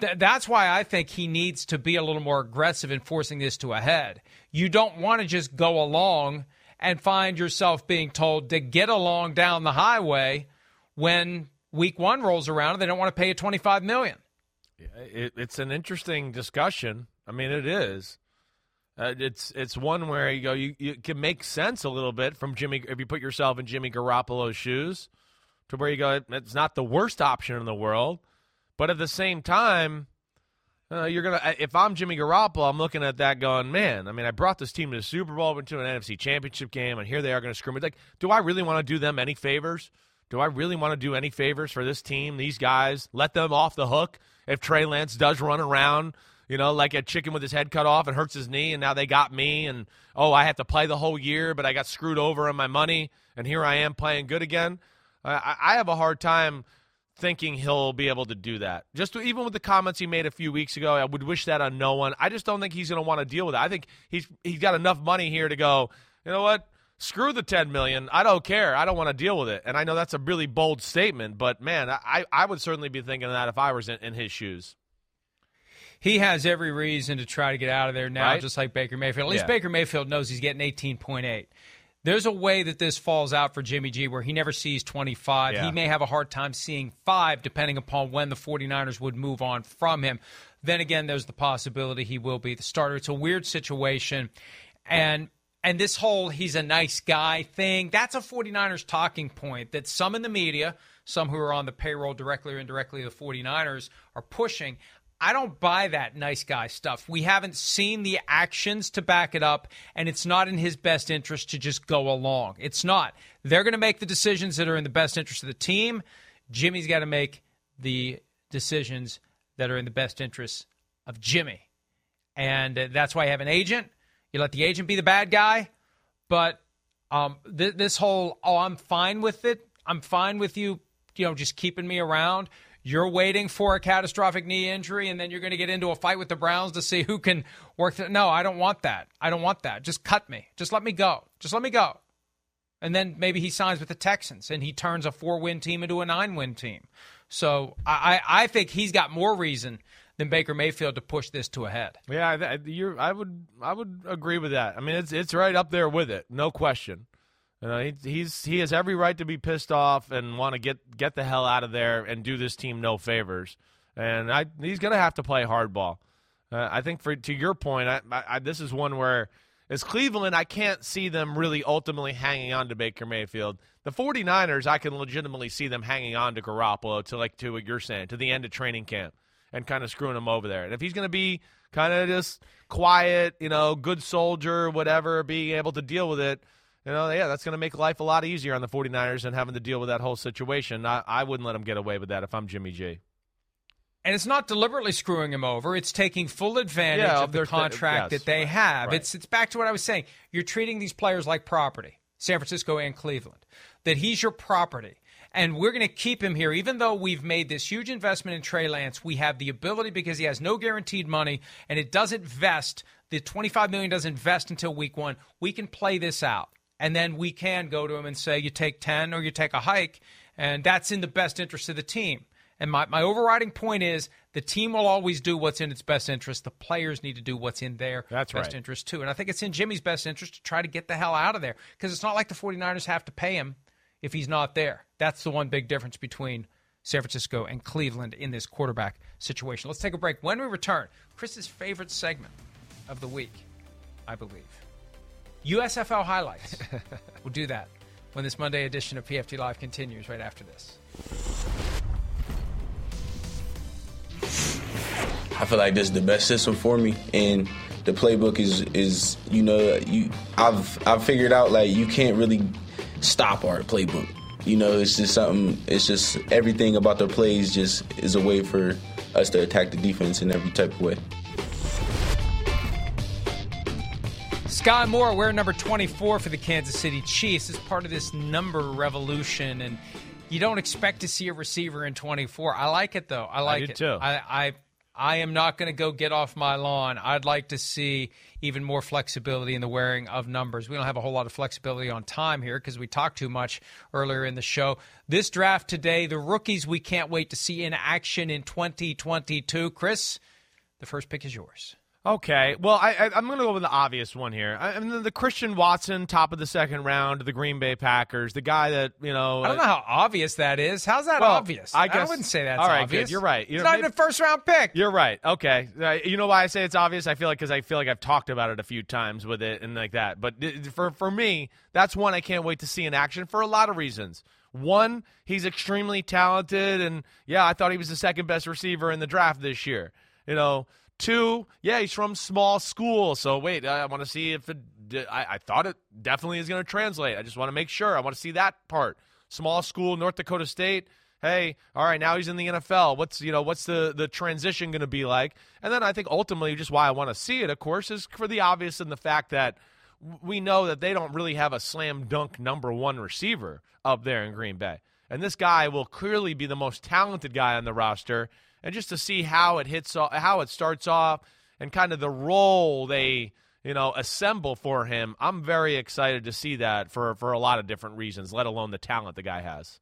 [SPEAKER 1] Th- that's why I think he needs to be a little more aggressive in forcing this to a head. You don't want to just go along and find yourself being told to get along down the highway when week one rolls around and they don't want to pay you 25 million.
[SPEAKER 2] It, it's an interesting discussion. I mean, it is. Uh, it's it's one where you go, you, you can make sense a little bit from Jimmy if you put yourself in Jimmy Garoppolo's shoes, to where you go, it's not the worst option in the world, but at the same time, uh, you're gonna. If I'm Jimmy Garoppolo, I'm looking at that going, man. I mean, I brought this team to the Super Bowl, went to an NFC Championship game, and here they are going to screw me. Like, do I really want to do them any favors? do I really want to do any favors for this team, these guys? Let them off the hook if Trey Lance does run around, you know, like a chicken with his head cut off and hurts his knee, and now they got me, and oh, I have to play the whole year, but I got screwed over on my money, and here I am playing good again. I, I have a hard time thinking he'll be able to do that. Just to, even with the comments he made a few weeks ago, I would wish that on no one. I just don't think he's going to want to deal with it. I think he's he's got enough money here to go. You know what? Screw the ten million. I don't care. I don't want to deal with it. And I know that's a really bold statement, but man, I I would certainly be thinking of that if I was in, in his shoes.
[SPEAKER 1] He has every reason to try to get out of there now,
[SPEAKER 2] Right?
[SPEAKER 1] just like Baker Mayfield. At least
[SPEAKER 2] Yeah.
[SPEAKER 1] Baker Mayfield knows he's getting 18.8. There's a way that this falls out for Jimmy G where he never sees 25.
[SPEAKER 2] Yeah.
[SPEAKER 1] He may have a hard time seeing five, depending upon when the 49ers would move on from him. Then again, there's the possibility he will be the starter. It's a weird situation. And and this whole he's a nice guy thing, that's a 49ers talking point that some in the media, some who are on the payroll directly or indirectly of the 49ers, are pushing. I don't buy that nice guy stuff. We haven't seen the actions to back it up, and it's not in his best interest to just go along. It's not. They're going to make the decisions that are in the best interest of the team. Jimmy's got to make the decisions that are in the best interest of Jimmy. And uh, that's why you have an agent. You let the agent be the bad guy. But um, th- this whole, oh, I'm fine with it. I'm fine with you, you know, just keeping me around. You're waiting for a catastrophic knee injury, and then you're going to get into a fight with the Browns to see who can work. Th- no, I don't want that. I don't want that. Just cut me. Just let me go. Just let me go. And then maybe he signs with the Texans and he turns a four win team into a nine win team. So I, I think he's got more reason than Baker Mayfield to push this to a head.
[SPEAKER 2] Yeah, I, I would I would agree with that. I mean, it's it's right up there with it, no question. You know, he, he's he has every right to be pissed off and want to get get the hell out of there and do this team no favors. And I he's going to have to play hardball. Uh, I think for to your point, I, I, this is one where as Cleveland, I can't see them really ultimately hanging on to Baker Mayfield. The 49ers, I can legitimately see them hanging on to Garoppolo to like to what you're saying, to the end of training camp and kind of screwing him over there. And if he's going to be kind of just quiet, you know, good soldier, whatever, being able to deal with it, you know, yeah, that's going to make life a lot easier on the 49ers and having to deal with that whole situation. I, I wouldn't let him get away with that if I'm Jimmy G.
[SPEAKER 1] And it's not deliberately screwing him over. It's taking full advantage
[SPEAKER 2] Yeah,
[SPEAKER 1] of the contract
[SPEAKER 2] yes,
[SPEAKER 1] that they
[SPEAKER 2] right,
[SPEAKER 1] have.
[SPEAKER 2] right.
[SPEAKER 1] It's it's back to what I was saying. You're treating these players like property, San Francisco and Cleveland. That he's your property. And we're going to keep him here, even though we've made this huge investment in Trey Lance. We have the ability because he has no guaranteed money, and it doesn't vest. The 25 million doesn't vest until week one. We can play this out, and then we can go to him and say, "You take 10 or you take a hike," and that's in the best interest of the team. And my, my overriding point is the team will always do what's in its best interest. The players need to do what's in their
[SPEAKER 2] That's
[SPEAKER 1] best
[SPEAKER 2] right.
[SPEAKER 1] interest too. And I think it's in Jimmy's best interest to try to get the hell out of there because it's not like the 49ers have to pay him if he's not there. That's the one big difference between San Francisco and Cleveland in this quarterback situation. Let's take a break. When we return, Chris's favorite segment of the week, I believe. USFL highlights. we'll do that when this Monday edition of PFT Live continues right after this.
[SPEAKER 6] I feel like this is the best system for me, and the playbook is is you know you I've I've figured out like you can't really stop our playbook. You know, it's just something. It's just everything about the plays just is a way for us to attack the defense in every type of way.
[SPEAKER 1] Sky Moore, we're number 24 for the Kansas City Chiefs as part of this number revolution. And you don't expect to see a receiver in 24. I like it, though. I like
[SPEAKER 2] do
[SPEAKER 1] it.
[SPEAKER 2] too.
[SPEAKER 1] I, I, I am not going to go get off my lawn. I'd like to see even more flexibility in the wearing of numbers. We don't have a whole lot of flexibility on time here because we talked too much earlier in the show. This draft today, the rookies we can't wait to see in action in 2022. Chris, the first pick is yours.
[SPEAKER 2] Okay, well, I, I, I'm going to go with the obvious one here. I, I mean, the Christian Watson, top of the second round, the Green Bay Packers, the guy that you know.
[SPEAKER 1] I don't know how obvious that is. How's that
[SPEAKER 2] Well,
[SPEAKER 1] obvious?
[SPEAKER 2] I guess- I
[SPEAKER 1] wouldn't say that's
[SPEAKER 2] all right,
[SPEAKER 1] obvious.
[SPEAKER 2] good. You're right. You
[SPEAKER 1] It's
[SPEAKER 2] know,
[SPEAKER 1] not
[SPEAKER 2] maybe-
[SPEAKER 1] even a first round pick.
[SPEAKER 2] You're right. Okay. Uh, You know why I say it's obvious? I feel like because I feel like I've talked about it a few times with it and like that. But for for me, that's one I can't wait to see in action for a lot of reasons. One, he's extremely talented, and yeah, I thought he was the second best receiver in the draft this year. You know. Two, yeah, he's from small school. So wait, I want to see if it. I, I thought it definitely is going to translate. I just want to make sure. I want to see that part. small school, North Dakota State. Hey, all right, now he's in the NFL. What's you know what's the the transition going to be like? And then I think ultimately, just why I want to see it, of course, is for the obvious and the fact that we know that they don't really have a slam dunk number one receiver up there in Green Bay. And this guy will clearly be the most talented guy on the roster. And just to see how it hits, how it starts off, and kind of the role they you know assemble for him, I'm very excited to see that for for a lot of different reasons. Let alone the talent the guy has.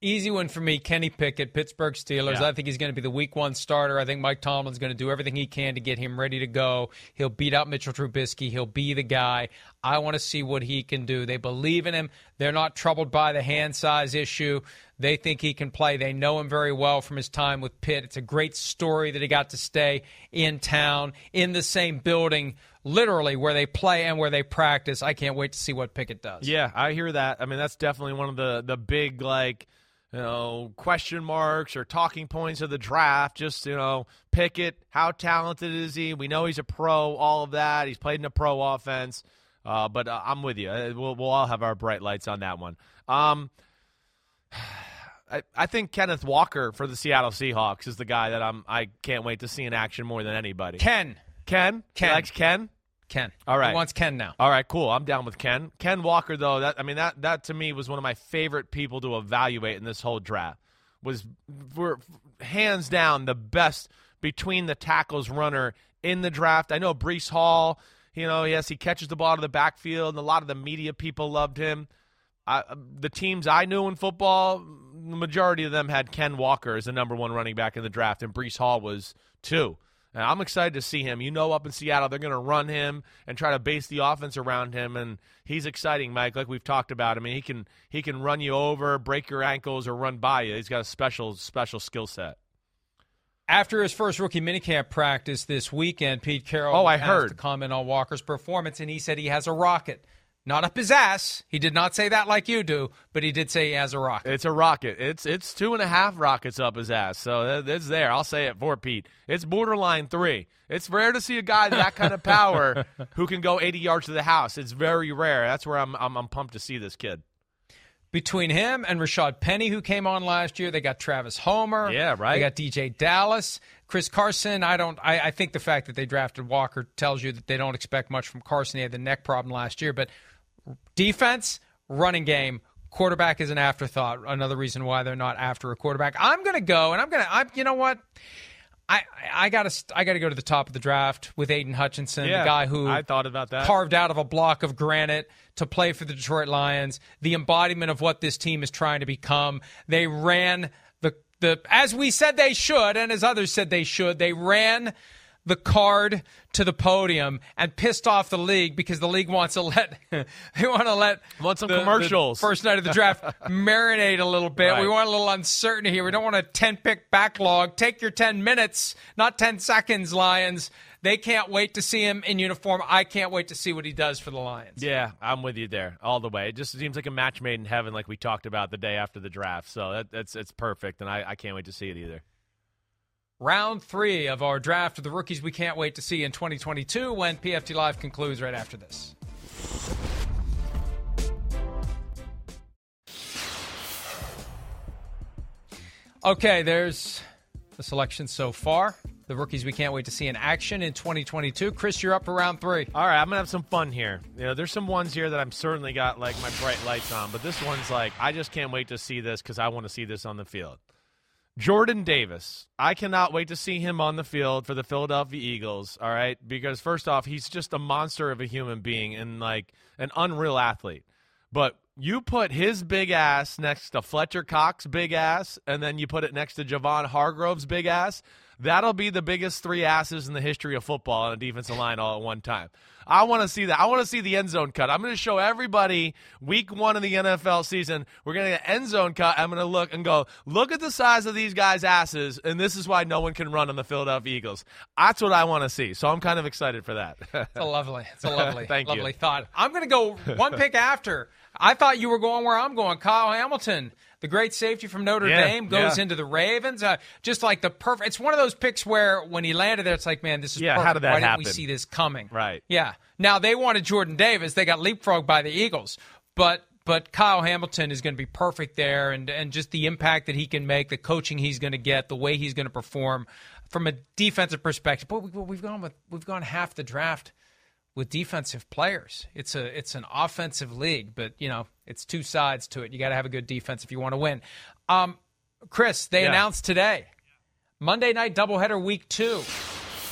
[SPEAKER 1] Easy one for me, Kenny Pickett, Pittsburgh Steelers.
[SPEAKER 2] Yeah.
[SPEAKER 1] I think he's going to be the week one starter. I think Mike Tomlin's going to do everything he can to get him ready to go. He'll beat out Mitchell Trubisky. He'll be the guy. I want to see what he can do. They believe in him. They're not troubled by the hand size issue. They think he can play. They know him very well from his time with Pitt. It's a great story that he got to stay in town, in the same building, literally where they play and where they practice. I can't wait to see what Pickett does.
[SPEAKER 2] Yeah, I hear that. I mean, that's definitely one of the the big like you know question marks or talking points of the draft. Just you know, Pickett, how talented is he? We know he's a pro. All of that. He's played in a pro offense. Uh, but uh, I'm with you. Uh, We'll we'll all have our bright lights on that one. Um, I, I think Kenneth Walker for the Seattle Seahawks is the guy that I'm. I can't wait to see in action more than anybody.
[SPEAKER 1] Ken.
[SPEAKER 2] Ken,
[SPEAKER 1] Ken.
[SPEAKER 2] Ken.
[SPEAKER 1] Ken.
[SPEAKER 2] All right.
[SPEAKER 1] He wants Ken now.
[SPEAKER 2] All right, cool. I'm down with Ken. Ken Walker, though, that I mean that that to me was one of my favorite people to evaluate in this whole draft. Was for hands down the best between the tackles runner in the draft. I know Breece Hall. You know, yes, he catches the ball to the backfield, and a lot of the media people loved him. I, the teams I knew in football, the majority of them had Ken Walker as the number one running back in the draft, and Breece Hall was two. And I'm excited to see him. You know, up in Seattle, they're going to run him and try to base the offense around him, and he's exciting, Mike. Like we've talked about. I mean, he can he can run you over, break your ankles, or run by you. He's got a special special skill set.
[SPEAKER 1] After his first rookie minicamp practice this weekend, Pete Carroll
[SPEAKER 2] Oh, I heard.
[SPEAKER 1] to comment on Walker's performance, and he said he has a rocket. Not up his ass. He did not say that like you do, but he did say he has a rocket.
[SPEAKER 2] It's a rocket. It's it's two and a half rockets up his ass. So that- it's there. I'll say it for Pete. It's borderline three. It's rare to see a guy that kind of power who can go 80 yards to the house. It's very rare. That's where I'm I'm, I'm pumped to see this kid.
[SPEAKER 1] Between him and Rashad Penny, who came on last year, they got Travis Homer.
[SPEAKER 2] Yeah, right.
[SPEAKER 1] They got DeeJay Dallas, Chris Carson. I don't. I, I think the fact that they drafted Walker tells you that they don't expect much from Carson. He had the neck problem last year, but defense, running game, quarterback is an afterthought. Another reason why they're not after a quarterback. I'm going to go, and I'm going to. I'm. You know what? I I got to I got to go to the top of the draft with Aidan Hutchinson,
[SPEAKER 2] Yeah,
[SPEAKER 1] the guy who
[SPEAKER 2] I thought about that.
[SPEAKER 1] carved out of a block of granite to play for the Detroit Lions, the embodiment of what this team is trying to become. They ran the the as we said they should, and as others said they should. They ran the card to the podium and pissed off the league because the league wants to let they want to let
[SPEAKER 2] Want some
[SPEAKER 1] the- the
[SPEAKER 2] commercials.
[SPEAKER 1] first night of the draft marinate a little bit. We want a little uncertainty here. We don't want a 10 pick backlog. Take your 10 minutes, not 10 seconds, Lions. They can't wait to see him in uniform. I can't wait to see what he does for the Lions.
[SPEAKER 2] Yeah, I'm with you there all the way. It just seems like a match made in heaven, like we talked about the day after the draft. So that, that's it's perfect, and I, I can't wait to see it either.
[SPEAKER 1] Round three of our draft of the rookies we can't wait to see in 2022 when PFT Live concludes right after this. Okay, there's the selection so far. The rookies we can't wait to see in action in 2022. Chris, you're up for round three.
[SPEAKER 2] All right, I'm gonna have some fun here. You know, there's some ones here that I'm certainly got like my bright lights on, but this one's like I just can't wait to see this because I want to see this on the field. Jordan Davis. I cannot wait to see him on the field for the Philadelphia Eagles, all right? Because first off, he's just a monster of a human being and like an unreal athlete. But you put his big ass next to Fletcher Cox's big ass, and then you put it next to Javon Hargrave's big ass. That'll be the biggest three asses in the history of football on a defensive line all at one time. I want to see that. I want to see the end zone cut. I'm going to show everybody week one of the NFL season. We're going to get an end zone cut. I'm going to look and go, look at the size of these guys' asses, and this is why no one can run on the Philadelphia Eagles. That's what I want to see. So I'm kind of excited for that.
[SPEAKER 1] It's a lovely, it's a lovely,
[SPEAKER 2] Thank you.
[SPEAKER 1] lovely thought. I'm going to go one pick after. I thought you were going where I'm going. Kyle Hamilton, the great safety from Notre
[SPEAKER 2] Yeah,
[SPEAKER 1] Dame, goes
[SPEAKER 2] yeah.
[SPEAKER 1] into the Ravens. Uh, just like the perfect. It's one of those picks where when he landed there, it's like, man, this is
[SPEAKER 2] Yeah, how
[SPEAKER 1] perfect.
[SPEAKER 2] did that
[SPEAKER 1] Why didn't we see this coming?
[SPEAKER 2] Right.
[SPEAKER 1] Yeah. Now they wanted Jordan Davis. They got leapfrogged by the Eagles, but but Kyle Hamilton is going to be perfect there, and and just the impact that he can make, the coaching he's going to get, the way he's going to perform from a defensive perspective. But we, we've gone with we've gone half the draft with defensive players. It's a it's an offensive league, but you know it's two sides to it. You got to have a good defense if you want to win. Um, Chris, they
[SPEAKER 2] Yeah.
[SPEAKER 1] announced today Monday night doubleheader week two,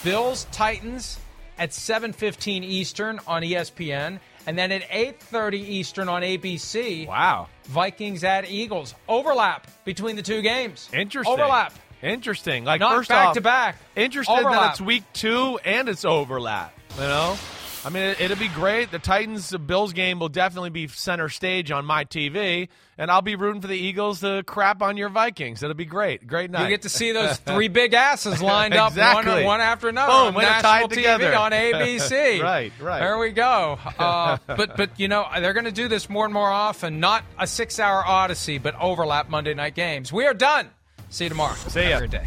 [SPEAKER 1] Bills Titans at 7:15 Eastern on ESPN, and then at 8:30 Eastern on ABC.
[SPEAKER 2] Wow.
[SPEAKER 1] Vikings at Eagles. Overlap between the two games.
[SPEAKER 2] Interesting.
[SPEAKER 1] Overlap.
[SPEAKER 2] Interesting. Like
[SPEAKER 1] Not
[SPEAKER 2] first
[SPEAKER 1] back
[SPEAKER 2] off,
[SPEAKER 1] to back.
[SPEAKER 2] Interesting that it's week two and it's overlap. You know, I mean, it, it'll be great. The Titans Bills game will definitely be center stage on my TV, and I'll be rooting for the Eagles to crap on your Vikings. It'll be great. Great night.
[SPEAKER 1] You get to see those three big asses lined up
[SPEAKER 2] Exactly.
[SPEAKER 1] one, one after another
[SPEAKER 2] Boom,
[SPEAKER 1] on national TV
[SPEAKER 2] together.
[SPEAKER 1] on ABC.
[SPEAKER 2] Right, right.
[SPEAKER 1] There we go. Uh, but but you know they're going to do this more and more often. Not a six-hour odyssey, but overlap Monday night games. We are done. See you tomorrow.
[SPEAKER 2] See
[SPEAKER 1] Have
[SPEAKER 2] ya.
[SPEAKER 1] a great day.